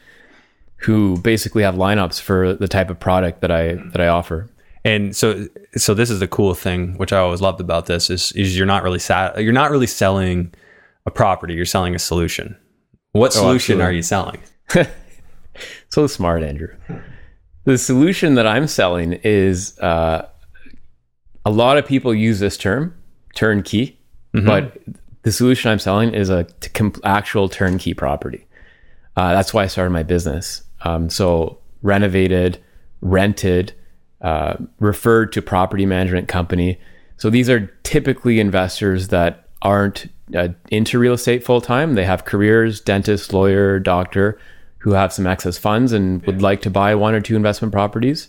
Speaker 2: who basically have lineups for the type of product that I that I offer
Speaker 1: and so so this is the cool thing which i always loved about this is is you're not really sat, you're not really selling a property you're selling a solution what oh, solution oh, are you selling
Speaker 2: so smart, Andrew. The solution that I'm selling is uh, a lot of people use this term, turnkey, but the solution I'm selling is a t- com- actual turnkey property. Uh, that's why I started my business. Um, so renovated, rented, uh, referred to property management company. So these are typically investors that aren't uh, into real estate full time. They have careers, dentist, lawyer, doctor, who have some excess funds and would like to buy one or two investment properties.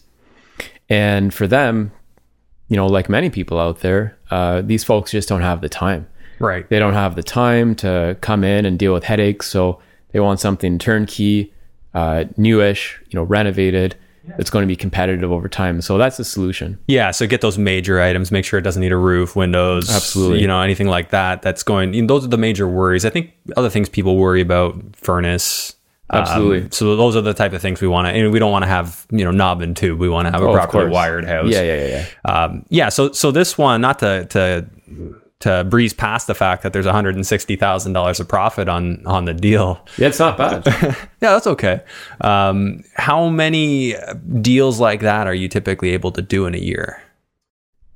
Speaker 2: And for them, you know, like many people out there, uh, these folks just don't have the time.
Speaker 1: Right.
Speaker 2: They don't have the time to come in and deal with headaches, so they want something turnkey, uh, newish, you know, renovated. That's going to be competitive over time. So that's the solution.
Speaker 1: Yeah, so get those major items. Make sure it doesn't need a roof, windows,
Speaker 2: Absolutely.
Speaker 1: You know, anything like that. That's going. You know, those are the major worries. I think other things people worry about: furnace. um,
Speaker 2: Absolutely.
Speaker 1: so those are the type of things we want to. And we don't want to have you know knob and tube. We want to have a
Speaker 2: Oh,
Speaker 1: properly wired house.
Speaker 2: Yeah, yeah, yeah, yeah.
Speaker 1: Um, yeah. So so this one, not to to to breeze past the fact that there's one hundred and sixty thousand dollars of profit on on the deal.
Speaker 2: Yeah, it's not bad.
Speaker 1: Yeah, that's okay. Um, how many deals like that are you typically able to do in a year?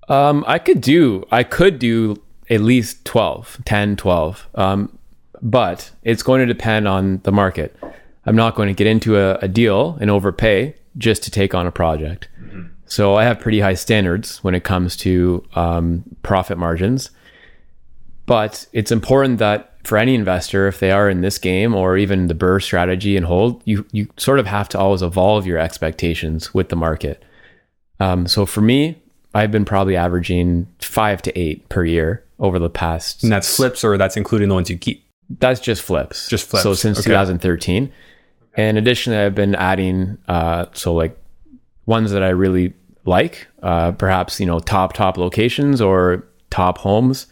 Speaker 2: Um, I could do, I could do at least 12, 10, 12. Um, but it's going to depend on the market. I'm not going to get into a, a deal and overpay just to take on a project. So I have pretty high standards when it comes to um, profit margins. But it's important that for any investor, if they are in this game or even the BRRRR strategy and hold, you you sort of have to always evolve your expectations with the market. Um, so for me, I've been probably averaging five to eight per year over the past.
Speaker 1: And that's flips, or that's including the ones you keep.
Speaker 2: That's just flips.
Speaker 1: Just flips,
Speaker 2: So since
Speaker 1: okay.
Speaker 2: 2013, and additionally, I've been adding uh, so like ones that I really like, uh, perhaps you know top top locations or top homes.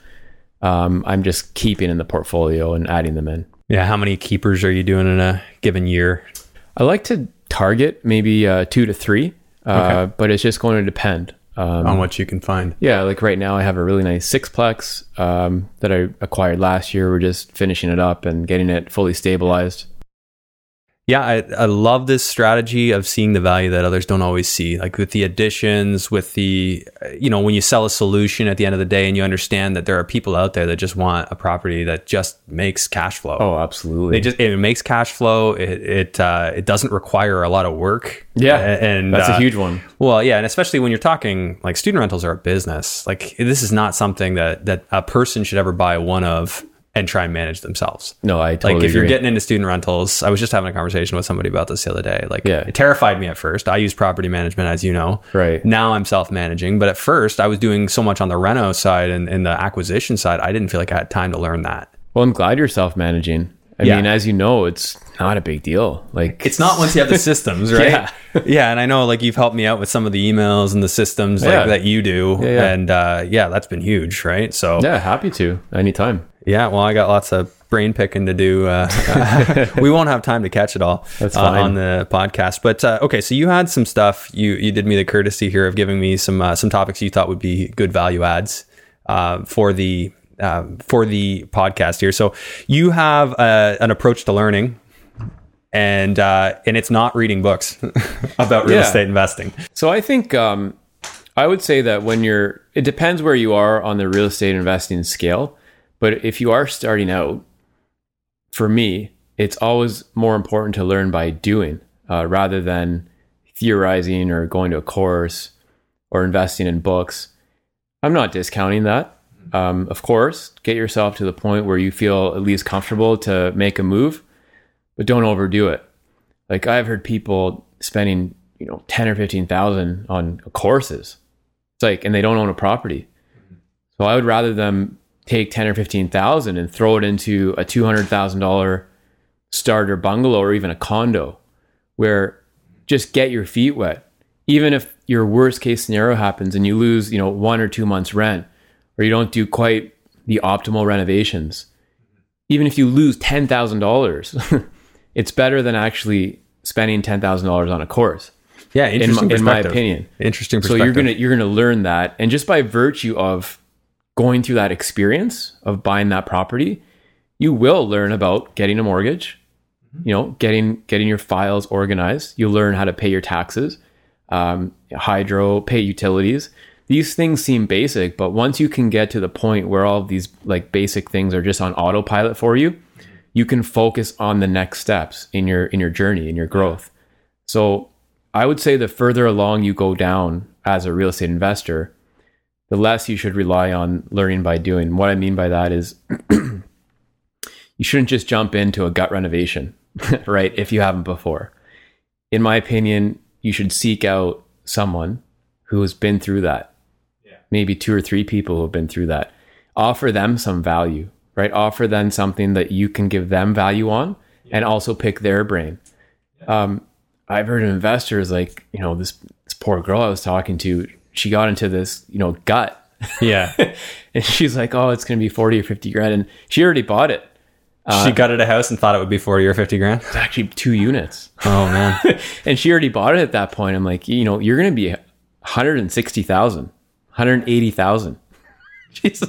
Speaker 2: Um, I'm just keeping in the portfolio and adding them in.
Speaker 1: Yeah, how many keepers are you doing in a given year?
Speaker 2: I like to target maybe uh, two to three, uh, but it's just going to depend. Um,
Speaker 1: On what you can find.
Speaker 2: Yeah, like right now, I have a really nice sixplex um, that I acquired last year. We're just finishing it up and getting it fully stabilized.
Speaker 1: Yeah, I, I love this strategy of seeing the value that others don't always see. Like with the additions, with the, you know, when you sell a solution at the end of the day and you understand that there are people out there that just want a property that just makes cash flow.
Speaker 2: Oh, absolutely.
Speaker 1: They just it makes cash flow. It it uh, it doesn't require a lot of work.
Speaker 2: Yeah,
Speaker 1: and
Speaker 2: that's
Speaker 1: uh,
Speaker 2: a huge one.
Speaker 1: Well, yeah, and especially when you're talking like student rentals are a business. Like this is not something that that a person should ever buy one of and try and manage themselves.
Speaker 2: No, I totally
Speaker 1: Like if you're
Speaker 2: agree.
Speaker 1: getting into student rentals, I was just having a conversation with somebody about this the other day. Like
Speaker 2: Yeah.
Speaker 1: it terrified me at first. I use property management, as you know.
Speaker 2: Right.
Speaker 1: Now I'm self-managing, but at first I was doing so much on the reno side and, and the acquisition side, I didn't feel like I had time to learn that.
Speaker 2: well, I'm glad you're self managing. I
Speaker 1: Yeah.
Speaker 2: mean, as you know, it's not a big deal. Like
Speaker 1: It's not once you have the systems, right?
Speaker 2: Yeah.
Speaker 1: yeah, and I know like you've helped me out with some of the emails and the systems like,
Speaker 2: Yeah.
Speaker 1: that you do,
Speaker 2: Yeah, yeah.
Speaker 1: and uh, yeah, that's been huge, right? So
Speaker 2: yeah, happy to anytime.
Speaker 1: Yeah, well, I got lots of brain picking to do. Uh, we won't have time to catch it all uh, on the podcast. But uh, okay, so you had some stuff. You you did me the courtesy here of giving me some uh, some topics you thought would be good value adds uh, for the uh, for the podcast here. So you have uh, an approach to learning. And uh, and it's not reading books about real
Speaker 2: Yeah.
Speaker 1: estate investing.
Speaker 2: So I think um, I would say that when you're, it depends where you are on the real estate investing scale. But if you are starting out, for me, it's always more important to learn by doing uh, rather than theorizing or going to a course or investing in books. I'm not discounting that. Um, of course, get yourself to the point where you feel at least comfortable to make a move, but don't overdo it. Like I've heard people spending, you know, ten or fifteen thousand on courses. It's like, and they don't own a property. So I would rather them take ten or fifteen thousand and throw it into a two hundred thousand dollar starter bungalow or even a condo, where just get your feet wet. Even if your worst case scenario happens and you lose, you know, one or two months rent, or you don't do quite the optimal renovations, even if you lose ten thousand dollars, it's better than actually spending ten thousand dollars on a course.
Speaker 1: Yeah,
Speaker 2: In
Speaker 1: interesting
Speaker 2: my, in my opinion,
Speaker 1: Interesting
Speaker 2: so you're gonna you're gonna learn that, and just by virtue of going through that experience of buying that property, you will learn about getting a mortgage, you know, getting getting your files organized. You learn how to pay your taxes, um, hydro, pay utilities. These things seem basic, but once you can get to the point where all of these like basic things are just on autopilot for you, you can focus on the next steps in your in your journey in your growth. So I would say the further along you go down as a real estate investor, the less you should rely on learning by doing. What I mean by that is you shouldn't just jump into a gut renovation, right? If you haven't before. In my opinion, you should seek out someone who has been through that. Yeah. Maybe two or three people who have been through that. Offer them some value, right? Offer them something that you can give them value on yeah. and also pick their brain. Yeah. Um, I've heard investors like, you know, this, this poor girl I was talking to, she got into this, you know, gut.
Speaker 1: Yeah.
Speaker 2: and she's like, oh, it's going to be 40 or 50 grand. And she already bought it.
Speaker 1: Uh, she gutted a house and thought it would be 40 or 50 grand.
Speaker 2: It's actually two units.
Speaker 1: Oh man.
Speaker 2: and she already bought it at that point. I'm like, you know, you're going to be 160,000, 180,000. She's,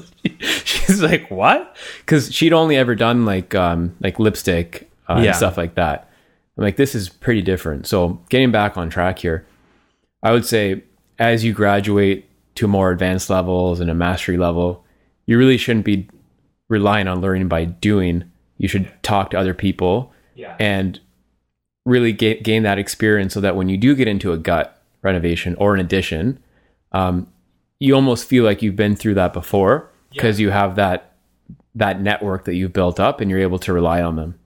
Speaker 2: she's like, what? Cause she'd only ever done like, um, like lipstick uh, yeah. and stuff like that. I'm like, this is pretty different. So getting back on track here, I would say as you graduate to more advanced levels and a mastery level, you really shouldn't be relying on learning by doing. You should talk to other people yeah. and really ga- gain that experience so that when you do get into a gut renovation or an addition, um, you almost feel like you've been through that before because yeah. you have that that network that you've built up and you're able to rely on them.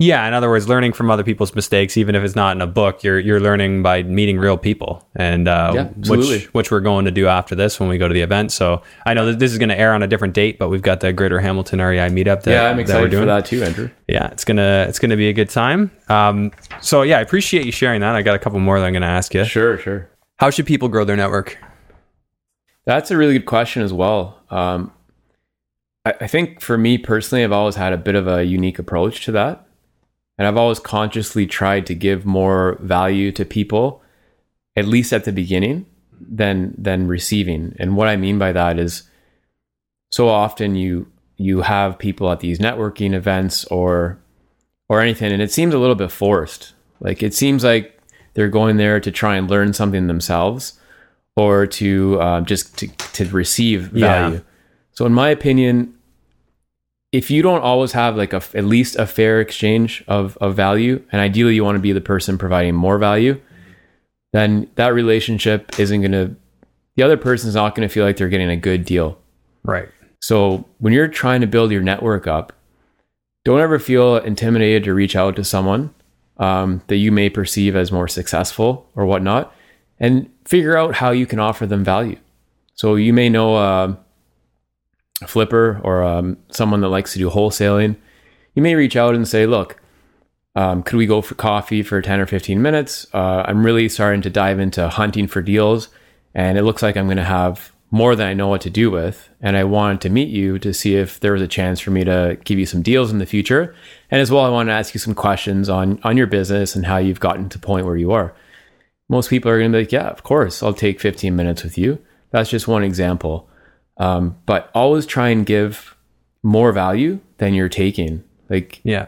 Speaker 1: Yeah, in other words, learning from other people's mistakes, even if it's not in a book, you're you're learning by meeting real people, and uh, yeah, which which we're going to do after this when we go to the event. So I know that this is going to air on a different date, but we've got the Greater Hamilton REI meetup. That,
Speaker 2: yeah, I'm excited that for that too, Andrew.
Speaker 1: Yeah, it's gonna it's gonna be a good time. Um, so yeah, I appreciate you sharing that. I got a couple more that I'm going to ask you.
Speaker 2: Sure, sure.
Speaker 1: How should people grow their network?
Speaker 2: That's a really good question as well. Um, I, I think for me personally, I've always had a bit of a unique approach to that. And I've always consciously tried to give more value to people, at least at the beginning, than than receiving. And what I mean by that is so often you you have people at these networking events or or anything and it seems a little bit forced. Like it seems like they're going there to try and learn something themselves or to uh, just to, to receive value. Yeah. So in my opinion, if you don't always have like a at least a fair exchange of of value, and ideally you want to be the person providing more value, then that relationship isn't going to. The other person is not going to feel like they're getting a good deal.
Speaker 1: Right.
Speaker 2: So when you're trying to build your network up, don't ever feel intimidated to reach out to someone um, that you may perceive as more successful or whatnot, and figure out how you can offer them value. So you may know. Uh, flipper or um, someone that likes to do wholesaling, you may reach out and say, look, um, could we go for coffee for 10 or 15 minutes? Uh, I'm really starting to dive into hunting for deals, and it looks like I'm going to have more than I know what to do with. And I wanted to meet you to see if there was a chance for me to give you some deals in the future. And as well, I want to ask you some questions on, on your business and how you've gotten to the point where you are. Most people are going to be like, yeah, of course, I'll take 15 minutes with you. That's just one example. Um, but always try and give more value than you're taking. Like,
Speaker 1: yeah,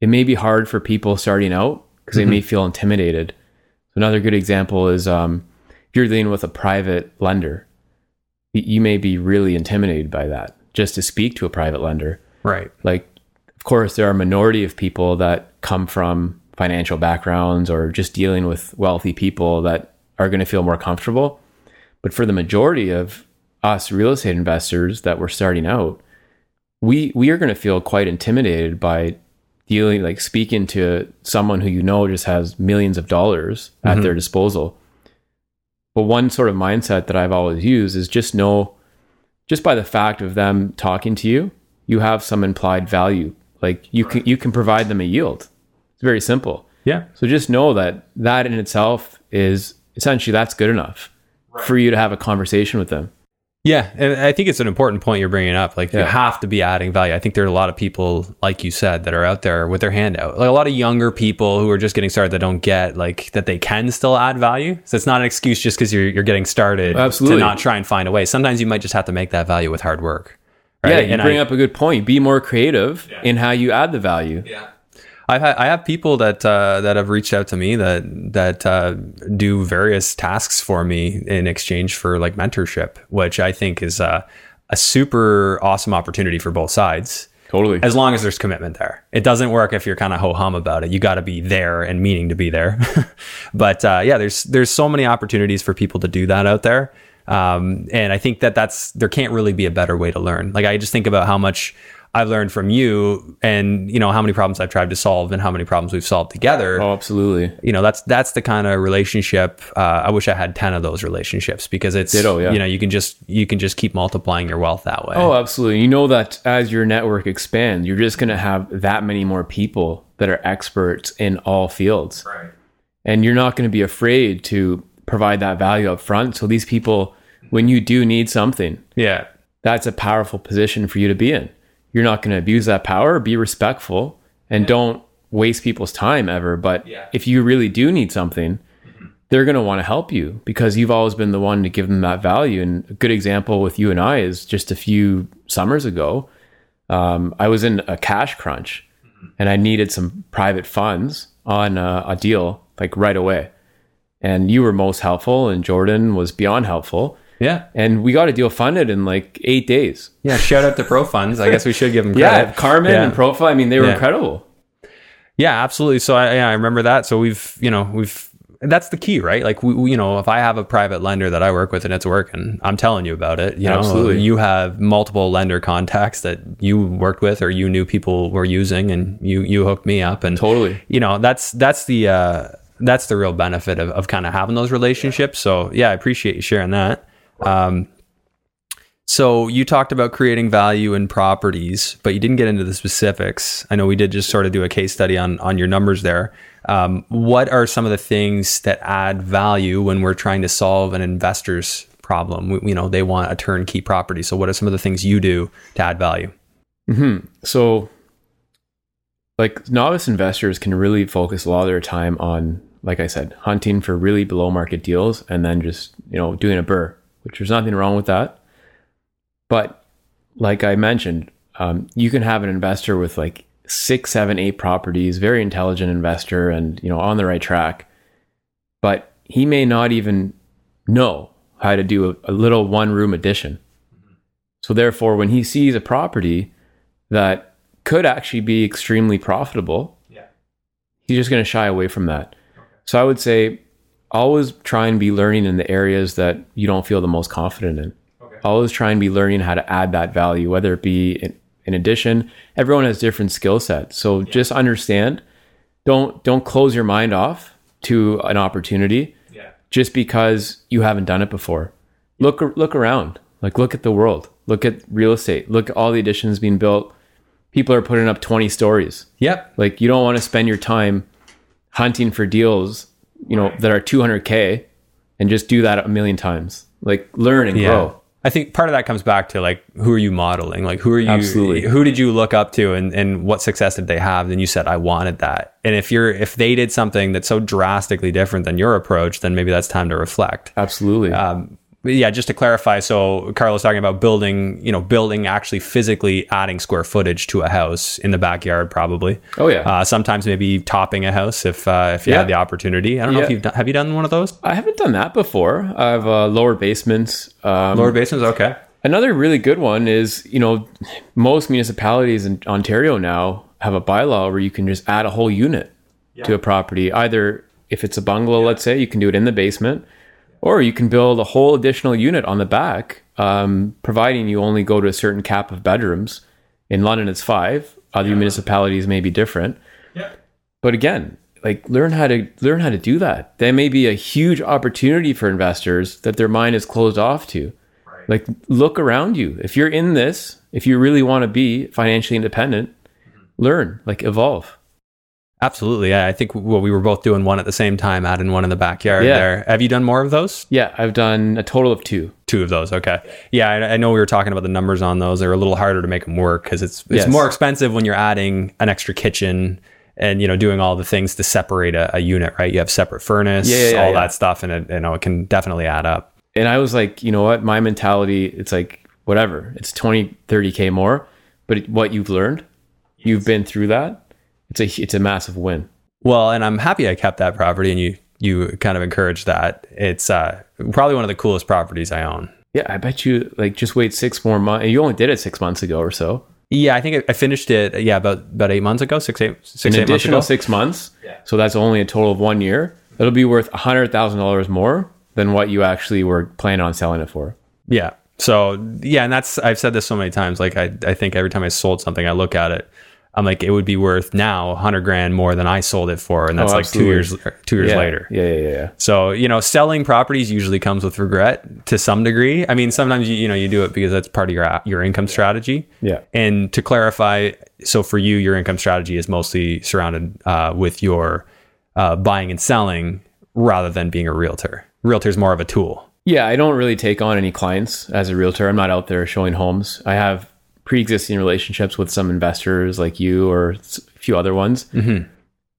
Speaker 2: it may be hard for people starting out because mm-hmm. they may feel intimidated. Another good example is um, if you're dealing with a private lender, you may be really intimidated by that just to speak to a private lender.
Speaker 1: Right.
Speaker 2: Like, of course, there are a minority of people that come from financial backgrounds or just dealing with wealthy people that are going to feel more comfortable. But for the majority of us real estate investors that were starting out, we we are going to feel quite intimidated by dealing like speaking to someone who you know just has millions of dollars at mm-hmm. their disposal. But one sort of mindset that I've always used is just know just by the fact of them talking to you, you have some implied value. Like you can you can provide them a yield. It's very simple.
Speaker 1: Yeah.
Speaker 2: So just know that that in itself is essentially that's good enough right. for you to have a conversation with them.
Speaker 1: Yeah, and I think it's an important point you're bringing up. Like yeah. you have to be adding value. I think there are a lot of people, like you said, that are out there with their hand out. Like a lot of younger people who are just getting started that don't get like that they can still add value. So it's not an excuse just because you're you're getting started
Speaker 2: Absolutely.
Speaker 1: to not try and find a way. Sometimes you might just have to make that value with hard work.
Speaker 2: Right? Yeah, you and bring I, up a good point. Be more creative yeah. in how you add the value.
Speaker 1: Yeah. I've had, I have people that uh, that have reached out to me that that uh, do various tasks for me in exchange for like mentorship, which I think is uh, a super awesome opportunity for both sides.
Speaker 2: Totally.
Speaker 1: As long as there's commitment there, it doesn't work if you're kind of ho hum about it. You got to be there and meaning to be there. but uh, yeah, there's there's so many opportunities for people to do that out there. Um, and I think that that's there can't really be a better way to learn. Like I just think about how much I've learned from you, and you know how many problems I've tried to solve, and how many problems we've solved together.
Speaker 2: Oh, absolutely.
Speaker 1: You know that's that's the kind of relationship. Uh, I wish I had ten of those relationships because it's
Speaker 2: Ditto, yeah.
Speaker 1: you know you can just you can just keep multiplying your wealth that way.
Speaker 2: Oh, absolutely. You know that as your network expands, you're just going to have that many more people that are experts in all fields.
Speaker 1: right.
Speaker 2: And you're not going to be afraid to provide that value up front. So these people, when you do need something,
Speaker 1: Yeah.
Speaker 2: that's a powerful position for you to be in. You're not going to abuse that power, be respectful, and don't waste people's time ever. But
Speaker 1: Yeah.
Speaker 2: if you really do need something, they're going to want to help you because you've always been the one to give them that value. And a good example with you and I is just a few summers ago, um, I was in a cash crunch and I needed some private funds on a, a deal like right away. And you were most helpful, and Jordan was beyond helpful.
Speaker 1: Yeah.
Speaker 2: And we got a deal funded in like eight days.
Speaker 1: Yeah. Shout out to Pro Funds. I guess we should give them credit. Yeah.
Speaker 2: Carmen
Speaker 1: Yeah.
Speaker 2: and Profile. I mean, they were
Speaker 1: Yeah.
Speaker 2: incredible.
Speaker 1: Yeah, absolutely. So I, yeah, I remember that. So we've, you know, we've, that's the key, right? Like we, we- you know, if I have a private lender that I work with and it's working, I'm telling you about it. You know,
Speaker 2: Absolutely.
Speaker 1: you have multiple lender contacts that you worked with or you knew people were using and you, you hooked me up and
Speaker 2: Totally.
Speaker 1: you know, that's, that's the, uh, that's the real benefit of, of kind of having those relationships. So yeah, I appreciate you sharing that. Um, so you talked about creating value in properties, but you didn't get into the specifics. I know we did just sort of do a case study on on your numbers there. Um, what are some of the things that add value when we're trying to solve an investor's problem? We, you know, they want a turnkey property. So what are some of the things you do to add value?
Speaker 2: hmm So, like novice investors can really focus a lot of their time on, like I said, hunting for really below market deals and then just, you know, doing a BRRRR, which there's nothing wrong with that. But like I mentioned, um, you can have an investor with like six, seven, eight properties, very intelligent investor and, you know, on the right track. But he may not even know how to do a, a little one room addition. So therefore, when he sees a property that could actually be extremely profitable,
Speaker 1: Yeah.
Speaker 2: he's just going to shy away from that. So I would say always try and be learning in the areas that you don't feel the most confident in.
Speaker 1: Okay.
Speaker 2: Always try and be learning how to add that value, whether it be in, in addition. Everyone has different skill sets, so just understand. Don't don't close your mind off to an opportunity
Speaker 1: Yeah.
Speaker 2: just because you haven't done it before. Look look around. Like look at the world. Look at real estate. Look at all the additions being built. People are putting up 20 stories.
Speaker 1: Yep.
Speaker 2: Like you don't want to spend your time hunting for deals, you know, that are 200k and just do that a million times. Like learn and
Speaker 1: Yeah.
Speaker 2: grow.
Speaker 1: I think part of that comes back to like who are you modeling? Like who are you
Speaker 2: Absolutely.
Speaker 1: who did you look up to and, and what success did they have? Then you said I wanted that. And if you're if they did something that's so drastically different than your approach, then maybe that's time to reflect.
Speaker 2: Absolutely.
Speaker 1: Um, but yeah, just to clarify, so Carlo's talking about building, you know, building actually physically adding square footage to a house in the backyard, probably.
Speaker 2: oh yeah.
Speaker 1: Uh, sometimes maybe topping a house if uh, if you
Speaker 2: Yeah.
Speaker 1: had the opportunity. I don't know if you've done, have you done one of those
Speaker 2: I haven't done that before. I have uh, lower basements. Um,
Speaker 1: lower basements. Okay.
Speaker 2: Another really good one is, you know, most municipalities in Ontario now have a bylaw where you can just add a whole unit to a property. Either if it's a bungalow, let's say, you can do it in the basement, or you can build a whole additional unit on the back, um, providing you only go to a certain cap of bedrooms. In London, it's five. Other municipalities may be different.
Speaker 1: Yeah.
Speaker 2: But again, like learn how to learn how to do that. That may be a huge opportunity for investors that their mind is closed off to. Like look around you. If you're in this, if you really want to be financially independent, learn, like evolve.
Speaker 1: Absolutely. Yeah, I think well, we were both doing one at the same time, adding one in the backyard
Speaker 2: Yeah.
Speaker 1: there. Have you done more of those?
Speaker 2: Yeah, I've done a total of two.
Speaker 1: Two of those. Okay. Yeah, I, I know we were talking about the numbers on those. They're a little harder to make them work because it's it's
Speaker 2: Yes.
Speaker 1: more expensive when you're adding an extra kitchen and you know doing all the things to separate a, a unit. Right. You have separate furnace,
Speaker 2: Yeah, yeah,
Speaker 1: all that stuff, and it, you know it can definitely add up.
Speaker 2: And I was like, you know what? My mentality, it's like whatever. It's 20, 30k more, but it- what you've learned, you've been through that. It's a it's a massive win.
Speaker 1: Well, and I'm happy I kept that property and you you kind of encouraged that. It's uh, probably one of the coolest properties I own.
Speaker 2: Yeah, I bet you like just wait six more months. You only did it six months ago or so.
Speaker 1: Yeah, I think I finished it. Yeah, about about eight months ago, six eight six
Speaker 2: An
Speaker 1: eight months
Speaker 2: additional
Speaker 1: ago.
Speaker 2: six months. Yeah. So that's only a total of one year. It'll be worth a hundred thousand dollars more than what you actually were planning on selling it for.
Speaker 1: Yeah. So yeah, and that's I've said this so many times. Like I I think every time I sold something, I look at it. I'm like, it would be worth now hundred grand more than I sold it for, and that's
Speaker 2: Oh,
Speaker 1: like two years two years
Speaker 2: yeah.
Speaker 1: later.
Speaker 2: Yeah, yeah, yeah, yeah.
Speaker 1: So you know, selling properties usually comes with regret to some degree. I mean, sometimes you you know you do it because that's part of your your income strategy.
Speaker 2: Yeah.
Speaker 1: And to clarify, so for you, your income strategy is mostly surrounded uh, with your uh, buying and selling rather than being a realtor. Realtor is more of a tool.
Speaker 2: Yeah, I don't really take on any clients as a realtor. I'm not out there showing homes. I have pre-existing relationships with some investors like you or a few other ones. Mm-hmm.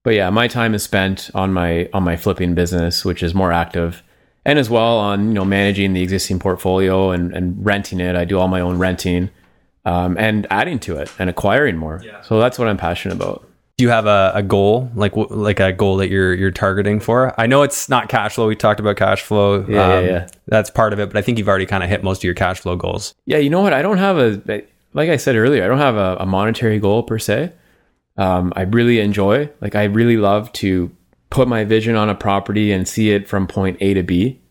Speaker 2: But yeah, my time is spent on my on my flipping business, which is more active, and as well on you know managing the existing portfolio and, and renting it. I do all my own renting um, and adding to it and acquiring more. So that's what I'm passionate about.
Speaker 1: Do you have a, a goal, like like a goal that you're you're targeting for? I know it's not cash flow. We talked about cash flow. Um,
Speaker 2: Yeah, yeah, yeah.
Speaker 1: That's part of it, but I think you've already kind of hit most of your cash flow goals.
Speaker 2: Yeah, you know what? I don't have a like I said earlier. I don't have a, a monetary goal per se. Um, I really enjoy, like, I really love to put my vision on a property and see it from point A to B,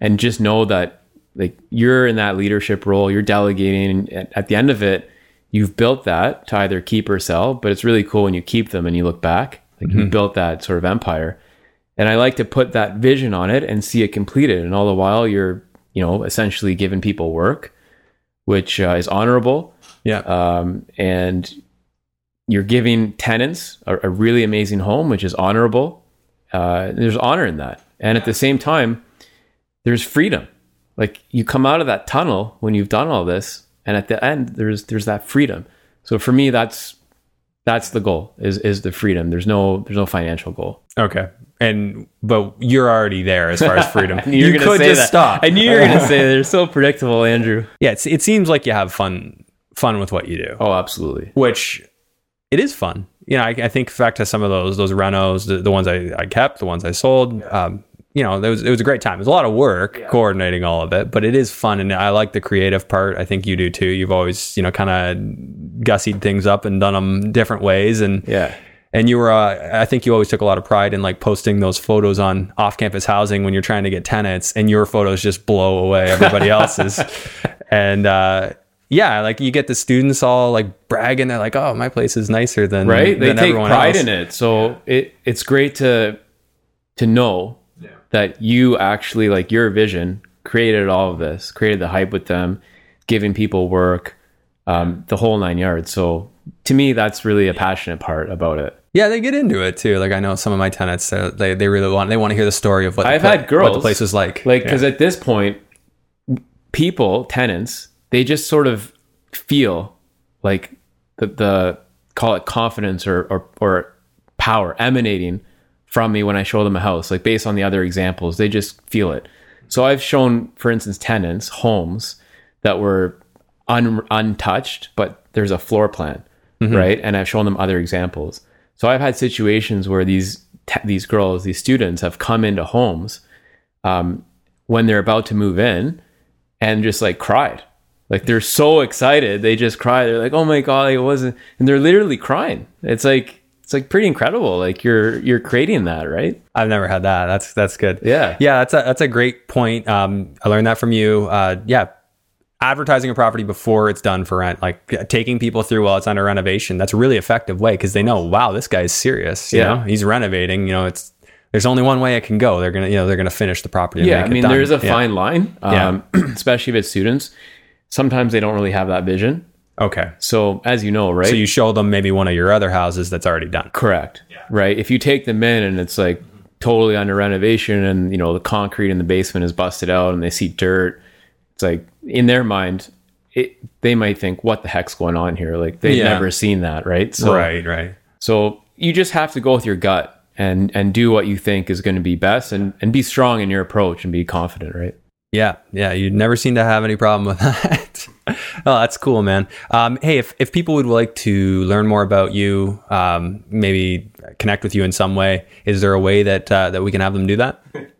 Speaker 2: and just know that like you're in that leadership role, you're delegating, and at, the end of it, you've built that to either keep or sell. But it's really cool when you keep them and you look back, like you built that sort of empire. And I like to put that vision on it and see it completed. And all the while, you're, you know, essentially giving people work, which uh, is honorable.
Speaker 1: Yeah.
Speaker 2: Um, and you're giving tenants a, a really amazing home, which is honorable. Uh, there's honor in that. And at the same time, there's freedom. Like you come out of that tunnel when you've done all this, and at the end, there's there's that freedom. So for me, that's that's the goal is is the freedom. There's no there's no financial goal.
Speaker 1: Okay. And but you're already there as far as freedom.
Speaker 2: You,
Speaker 1: could just
Speaker 2: that.
Speaker 1: stop.
Speaker 2: I knew you were going to say that. They're so predictable, Andrew.
Speaker 1: yeah, it's, it seems like you have fun fun with what you do,
Speaker 2: Oh, absolutely.
Speaker 1: which it is fun. You know, I, I think back to some of those those renos, the, the ones I, I kept, the ones I sold. Um, you know, there was it was a great time. It was a lot of work coordinating all of it, but it is fun, and I like the creative part. I think you do too. You've always you know kind of gussied things up and done them different ways, and
Speaker 2: Yeah.
Speaker 1: and you were uh, i think you always took a lot of pride in like posting those photos on off-campus housing when you're trying to get tenants and your photos just blow away everybody else's and uh yeah like you get the students all like bragging. They're like oh my place is nicer than
Speaker 2: right? they
Speaker 1: than
Speaker 2: take
Speaker 1: everyone
Speaker 2: pride
Speaker 1: else.
Speaker 2: in it. So it it's great to to know that you actually like your vision created all of this created the hype with them giving people work um, the whole nine yards. So to me that's really a passionate part about it.
Speaker 1: Yeah they get into it too. Like i know some of my tenants uh, they, they really want they want to hear the story of what
Speaker 2: I've
Speaker 1: the,
Speaker 2: had girls,
Speaker 1: what the place was like.
Speaker 2: like
Speaker 1: Yeah.
Speaker 2: because at this point people tenants they just sort of feel like the, the call it confidence or, or or power emanating from me when I show them a house like based on the other examples they just feel it. So I've shown for instance tenants homes that were un, untouched but there's a floor plan right? And I've shown them other examples. So I've had situations where these te- these girls these students have come into homes um, when they're about to move in and just like cried. Like they're so excited, they just cry. They're like, "Oh my god, it wasn't," and they're literally crying. It's like it's like pretty incredible. Like you're you're creating that, right?
Speaker 1: I've never had that. That's that's good.
Speaker 2: Yeah.
Speaker 1: yeah. That's a that's a great point. Um, I learned that from you. Uh, yeah, advertising a property before it's done for rent, like taking people through while it's under renovation. That's a really effective way because they know, wow, this guy's serious. You
Speaker 2: Yeah.
Speaker 1: know, he's renovating. You know, it's there's only one way it can go. They're gonna you know they're gonna finish the property. And
Speaker 2: Yeah, I mean, there's a
Speaker 1: Yeah.
Speaker 2: fine line, um, especially if it's students. Sometimes they don't really have that vision.
Speaker 1: Okay,
Speaker 2: So, as you know, right?
Speaker 1: so you show them maybe one of your other houses that's already done.
Speaker 2: Correct. Yeah. Right. If you take them in and it's like totally under renovation and you know the concrete in the basement is busted out and they see dirt, it's like in their mind, it, they might think, "What the heck's going on here?" Like they've
Speaker 1: Yeah.
Speaker 2: never seen that, right? So,
Speaker 1: right, right.
Speaker 2: So you just have to go with your gut and and do what you think is going to be best and and be strong in your approach and be confident, right?
Speaker 1: Yeah, yeah, you never seem to have any problem with that. Oh, that's cool, man. Um, hey, if, if people would like to learn more about you, um, maybe connect with you in some way, is there a way that uh, that we can have them do that?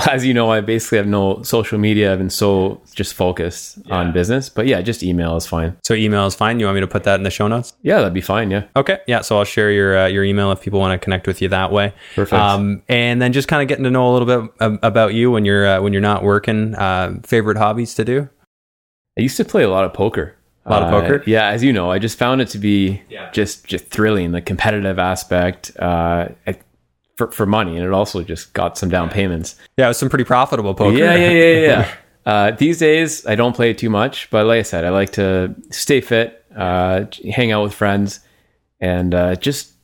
Speaker 2: As you know, I basically have no social media. I've been so just focused on business. But yeah, just email is fine.
Speaker 1: So email is fine. You want me to put that in the show notes?
Speaker 2: Yeah, that'd be fine. Yeah.
Speaker 1: Okay, yeah. So I'll share your uh, your email if people want to connect with you that way.
Speaker 2: Perfect.
Speaker 1: Um, and then just kind of getting to know a little bit ab- about you when you're uh, when you're not working. Uh, favorite hobbies to do?
Speaker 2: I used to play a lot of poker.
Speaker 1: A lot of
Speaker 2: Uh,
Speaker 1: poker?
Speaker 2: Yeah, as you know, I just found it to be
Speaker 1: Yeah.
Speaker 2: just just thrilling, the competitive aspect uh, I- for for money, and it also just got some down payments.
Speaker 1: Yeah, it was some pretty profitable poker.
Speaker 2: Yeah, yeah, yeah, yeah. uh, these days, I don't play too much, but like I said, I like to stay fit, uh, hang out with friends, and uh, just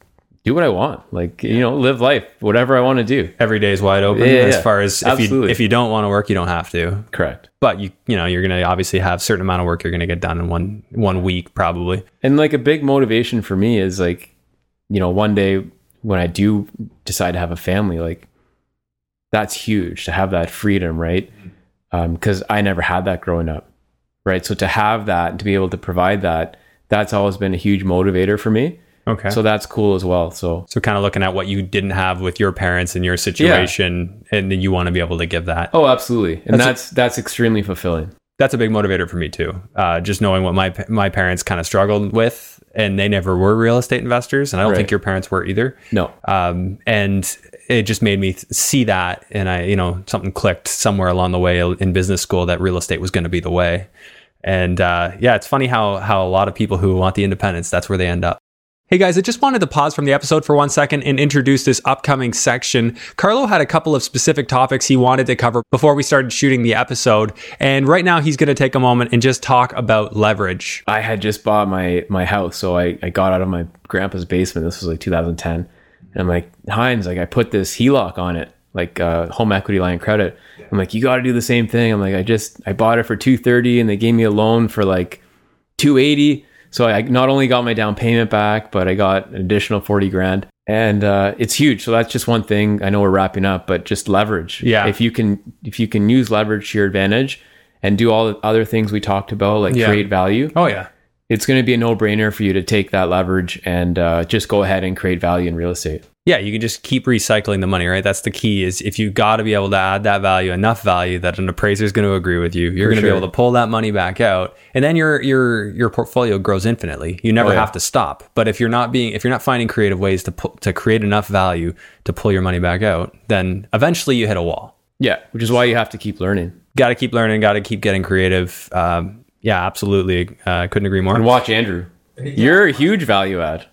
Speaker 2: do what I want. Like you know, live life, whatever I want to do.
Speaker 1: Every day is wide open.
Speaker 2: Yeah, yeah,
Speaker 1: as far as if you
Speaker 2: Absolutely.
Speaker 1: if you don't want to work, you don't have to.
Speaker 2: Correct.
Speaker 1: But you you know you're gonna obviously have a certain amount of work you're gonna get done in one one week probably.
Speaker 2: And like a big motivation for me is like, you know, one day when I do decide to have a family, like that's huge to have that freedom, right? Because I never had that growing up, right? So to have that and to be able to provide that, that's always been a huge motivator for me.
Speaker 1: Okay.
Speaker 2: So that's cool as well. So
Speaker 1: So kind of looking at what you didn't have with your parents and your situation, and then you want to be able to give that.
Speaker 2: oh, absolutely, and
Speaker 1: That's
Speaker 2: that's that's, extremely fulfilling.
Speaker 1: That's a big motivator for me too. Uh, just knowing what my my parents kind of struggled with, and they never were real estate investors, and I don't
Speaker 2: Right.
Speaker 1: think your parents were either.
Speaker 2: No,
Speaker 1: Um, and it just made me th- see that, and I, you know, something clicked somewhere along the way in business school that real estate was going to be the way. And uh, yeah, it's funny how how a lot of people who want the independence, that's where they end up. Hey guys, I just wanted to pause from the episode for one second and introduce this upcoming section. Carlo had a couple of specific topics he wanted to cover before we started shooting the episode. And right now he's going to take a moment and just talk about leverage.
Speaker 2: I had just bought my my house, so I, I got out of my grandpa's basement. This was like 2010, and I'm like Hines, like I put this HELOC on it, like uh, home equity line credit. I'm like, you got to do the same thing. I'm like, I just I bought it for 230, and they gave me a loan for like 280. So I not only got my down payment back, but I got an additional 40 grand. And uh, it's huge. So that's just one thing. I know we're wrapping up, but just leverage.
Speaker 1: Yeah.
Speaker 2: If you can, if you can use leverage to your advantage, and do all the other things we talked about, like
Speaker 1: Yeah.
Speaker 2: create value,
Speaker 1: Oh yeah.
Speaker 2: It's going to be a no-brainer for you to take that leverage and uh, just go ahead and create value in real estate.
Speaker 1: Yeah, you can just keep recycling the money, right? That's the key is if you got to be able to add that value, enough value that an appraiser is going to agree with you. You're
Speaker 2: For
Speaker 1: going to be able to pull that money back out and then your your your portfolio grows infinitely. You never
Speaker 2: Oh, yeah.
Speaker 1: have to stop. But if you're not being if you're not finding creative ways to pu- to create enough value to pull your money back out, then eventually you hit a wall.
Speaker 2: Yeah, which is why you have to keep learning
Speaker 1: Got to keep learning, got to keep getting creative. Um, yeah, absolutely. Uh, couldn't agree more.
Speaker 2: and watch Andrew. You're a huge value add.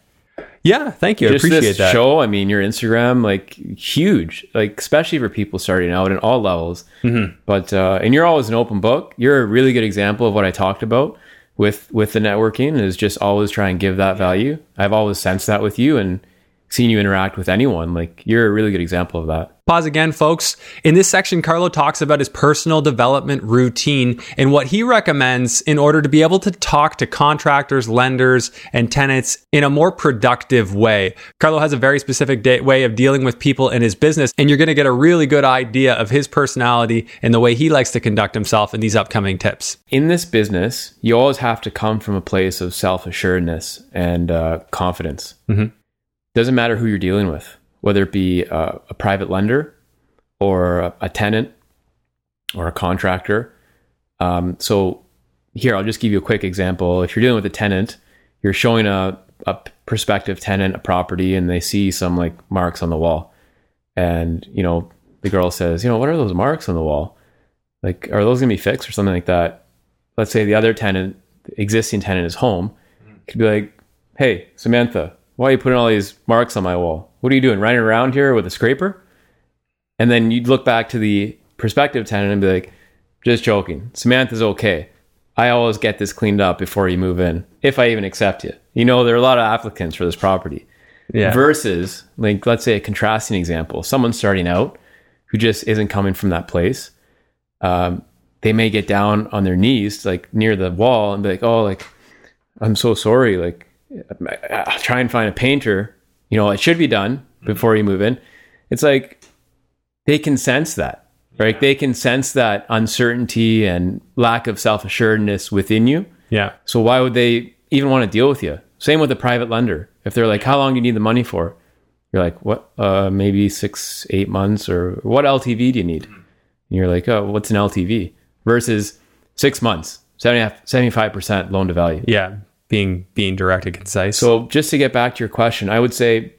Speaker 1: Yeah, thank you. I appreciate
Speaker 2: this
Speaker 1: that.
Speaker 2: show. I mean, your Instagram, like huge, like especially for people starting out in all levels.
Speaker 1: Mm-hmm.
Speaker 2: But uh, and you're always an open book. You're a really good example of what I talked about with with the networking. Is just always try and give that value. I've always sensed that with you and seen you interact with anyone. Like you're a really good example of that.
Speaker 1: Pause again, folks. In this section, Carlo talks about his personal development routine and what he recommends in order to be able to talk to contractors, lenders, and tenants in a more productive way. Carlo has a very specific day- way of dealing with people in his business, and you're going to get a really good idea of his personality and the way he likes to conduct himself in these upcoming tips.
Speaker 2: in this business, you always have to come from a place of self assuredness and uh, confidence.
Speaker 1: Mhm.
Speaker 2: Doesn't matter who you're dealing with, whether it be uh, a private lender or a, a tenant or a contractor. Um, so, here, I'll just give you a quick example. If you're dealing with a tenant, you're showing a, a prospective tenant a property and they see some like marks on the wall. And, you know, the girl says, you know, what are those marks on the wall? Like, are those going to be fixed or something like that? let's say the other tenant, the existing tenant is home, could be like, hey, Samantha, why are you putting all these marks on my wall? What are you doing, running around here with a scraper? And then you'd look back to the prospective tenant and be like, just joking. Samantha's okay. I always get this cleaned up before you move in, if I even accept you. You know, there are a lot of applicants for this property.
Speaker 1: Yeah.
Speaker 2: Versus, like, let's say a contrasting example, someone starting out who just isn't coming from that place. Um, they may get down on their knees, like near the wall, and be like, "Oh, like, I'm so sorry. Like, I'll try and find a painter. You know, it should be done before you move in." It's like they can sense that, right? They can sense that uncertainty and lack of self assuredness within you,
Speaker 1: Yeah.
Speaker 2: So why would they even want to deal with you? Same with a private lender. If they're like, how long do you need the money for? You're like, what? Uh, maybe six, eight months, or what LTV do you need? And you're like, oh, what's an LTV? Versus six months, 75 percent loan to value.
Speaker 1: Yeah. Being being direct and concise.
Speaker 2: So just to get back to your question, I would say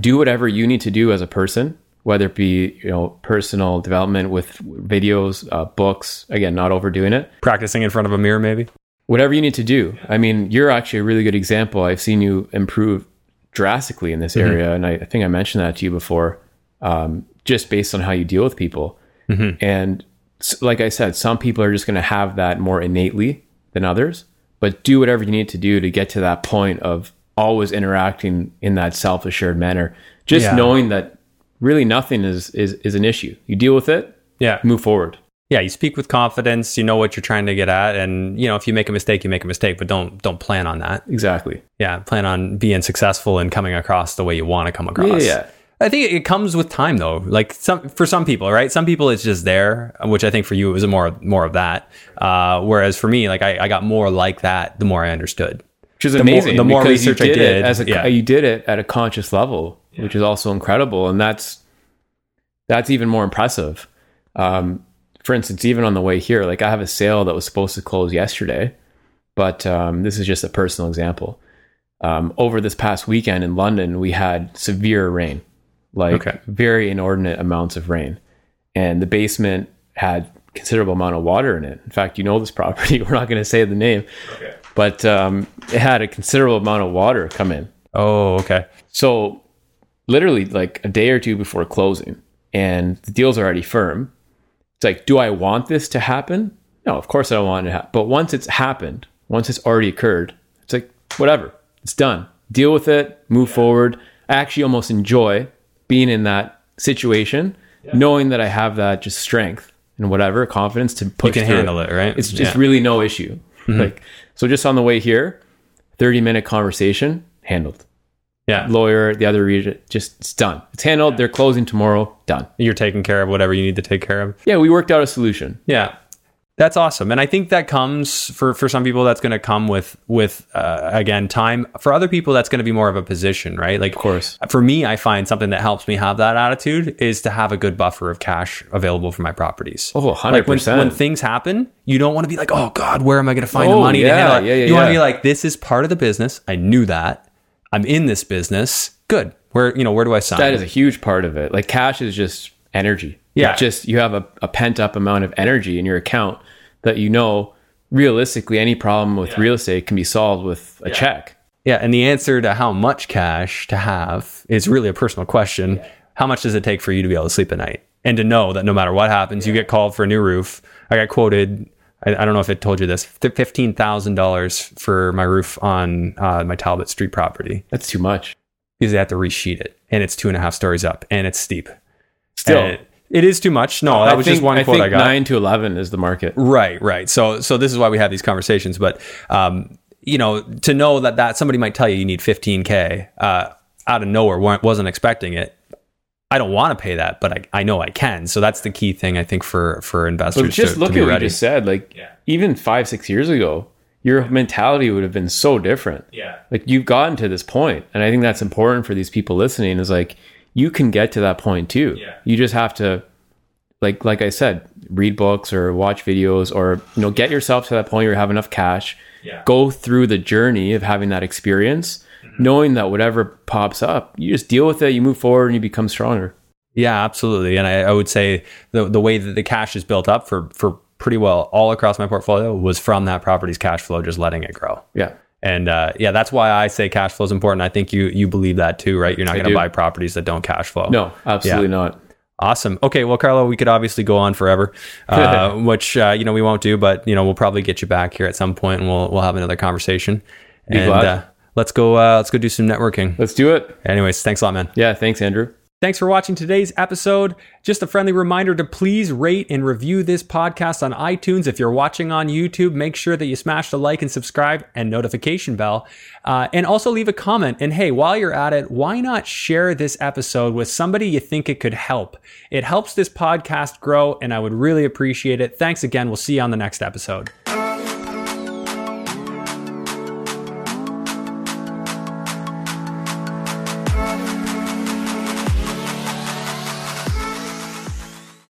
Speaker 2: do whatever you need to do as a person, whether it be you know personal development with videos, uh, books. Again, not overdoing it.
Speaker 1: practicing in front of a mirror, maybe.
Speaker 2: Whatever you need to do. I mean, you're actually a really good example. I've seen you improve drastically in this area, and I, I think I mentioned that to you before. Um, just based on how you deal with people, and s- like I said, some people are just going to have that more innately than others. But do whatever you need to do to get to that point of always interacting in that self assured manner. Just
Speaker 1: Yeah.
Speaker 2: knowing that really nothing is, is is an issue. You deal with it,
Speaker 1: Yeah.
Speaker 2: move forward.
Speaker 1: Yeah. You speak with confidence. You know what you're trying to get at, and you know if you make a mistake, you make a mistake, but don't don't plan on that.
Speaker 2: Exactly.
Speaker 1: Yeah. Plan on being successful and coming across the way you want to come across.
Speaker 2: Yeah.
Speaker 1: I think it comes with time though. Like some for some people, right? Some people it's just there, which I think for you it was more more of that. Uh, whereas for me, like I, I got more like that the more I understood.
Speaker 2: which is
Speaker 1: more-
Speaker 2: amazing.
Speaker 1: the more
Speaker 2: because you
Speaker 1: research I did,
Speaker 2: as a,
Speaker 1: yeah.
Speaker 2: you did it at a conscious level, which is also incredible, and that's that's even more impressive. Um, for instance, even on the way here, like I have a sale that was supposed to close yesterday, but um, this is just a personal example. Um, over this past weekend in London, we had severe rain, like
Speaker 1: Okay.
Speaker 2: very inordinate amounts of rain, and the basement had considerable amount of water in it. In fact, you know this property. We're not going to say the name, but um, it had a considerable amount of water come in.
Speaker 1: Oh, okay.
Speaker 2: So, literally, like a day or two before closing, and the deal's already firm. It's like, do I want this to happen? No, of course I don't want it to happen. But once it's happened, once it's already occurred, it's like, whatever, it's done. Deal with it, move forward. I actually almost enjoy being in that situation, knowing that I have that just strength and whatever confidence to push
Speaker 1: You can handle it, right?
Speaker 2: It's just
Speaker 1: Yeah.
Speaker 2: really no issue. Mm-hmm. Like, so just on the way here, 30 minute conversation handled
Speaker 1: Yeah.
Speaker 2: lawyer, the other region, just it's done. It's handled. They're closing tomorrow. Done.
Speaker 1: You're taking care of whatever you need to take care of.
Speaker 2: Yeah, we worked out a solution.
Speaker 1: Yeah. That's awesome. And I think that comes for, for some people that's going to come with with uh, again time. For other people that's going to be more of a position, right? Like
Speaker 2: Of course.
Speaker 1: for me, I find something that helps me have that attitude is to have a good buffer of cash available for my properties.
Speaker 2: Oh,
Speaker 1: when,
Speaker 2: 100%.
Speaker 1: when things happen, you don't want to be like, oh God, where am I going to find the
Speaker 2: Oh,
Speaker 1: money to
Speaker 2: yeah, yeah, yeah,
Speaker 1: you want to be like, this is part of the business. I knew that. I'm in this business. Good. Where you know where do I sign?
Speaker 2: That is a huge part of it. Like cash is just energy.
Speaker 1: Yeah.
Speaker 2: Just you have a, a pent up amount of energy in your account that you know realistically any problem with real estate can be solved with a check.
Speaker 1: Yeah, and the answer to how much cash to have is really a personal question. How much does it take for you to be able to sleep at night and to know that no matter what happens, you get called for a new roof? I got quoted. I, I don't know if it told you this. Fifteen thousand dollars for my roof on uh, my Talbot Street property
Speaker 2: That's too much.
Speaker 1: because they have to resheet it, and it's two and a half stories up, and it's steep.
Speaker 2: Still,
Speaker 1: And it- it is too much. No, that
Speaker 2: I
Speaker 1: was
Speaker 2: think,
Speaker 1: just one
Speaker 2: I
Speaker 1: quote
Speaker 2: think
Speaker 1: I got.
Speaker 2: nine to eleven is the market.
Speaker 1: Right, right. So, so this is why we have these conversations. But, um, you know, to know that that somebody might tell you you need 15k uh, out of nowhere, wa- wasn't expecting it. I don't want to pay that, but I, I know I can. So that's the key thing I think for for investors.
Speaker 2: But just
Speaker 1: to,
Speaker 2: look
Speaker 1: to be
Speaker 2: at what you just said. Like even five, six years ago, your mentality would have been so different.
Speaker 1: Yeah.
Speaker 2: Like you've gotten to this point, and I think that's important for these people listening. Is like you can get to that point too.
Speaker 1: Yeah.
Speaker 2: You just have to, like like I said, read books or watch videos, or you know, get yourself to that point where you have enough cash.
Speaker 1: Yeah.
Speaker 2: Go through the journey of having that experience,
Speaker 1: Mm-hmm.
Speaker 2: knowing that whatever pops up, you just deal with it. You move forward, and you become stronger.
Speaker 1: Yeah, absolutely. And I, I would say the the way that the cash is built up for for pretty well all across my portfolio was from that property's cash flow, just letting it grow.
Speaker 2: Yeah.
Speaker 1: And uh, yeah, that's why I say cash flow is important. I think you you believe that too, right? You're not going to buy properties that don't cash flow.
Speaker 2: No, absolutely not.
Speaker 1: Awesome. Okay. Well, Carlo, we could obviously go on forever, uh, which uh, you know we won't do, but you know we'll probably get you back here at some point, and we'll we'll have another conversation. and
Speaker 2: glad.
Speaker 1: Uh, let's go. Uh, let's go do some networking.
Speaker 2: Let's do it.
Speaker 1: Anyways, thanks a lot, man.
Speaker 2: Yeah. Thanks, Andrew.
Speaker 1: Thanks for watching today's episode. Just a friendly reminder to please rate and review this podcast on iTunes. If you're watching on YouTube, make sure that you smash the like and subscribe and notification bell. Uh, and also leave a comment. And hey, while you're at it, why not share this episode with somebody you think it could help? It helps this podcast grow, and I would really appreciate it. Thanks again. We'll see you on the next episode.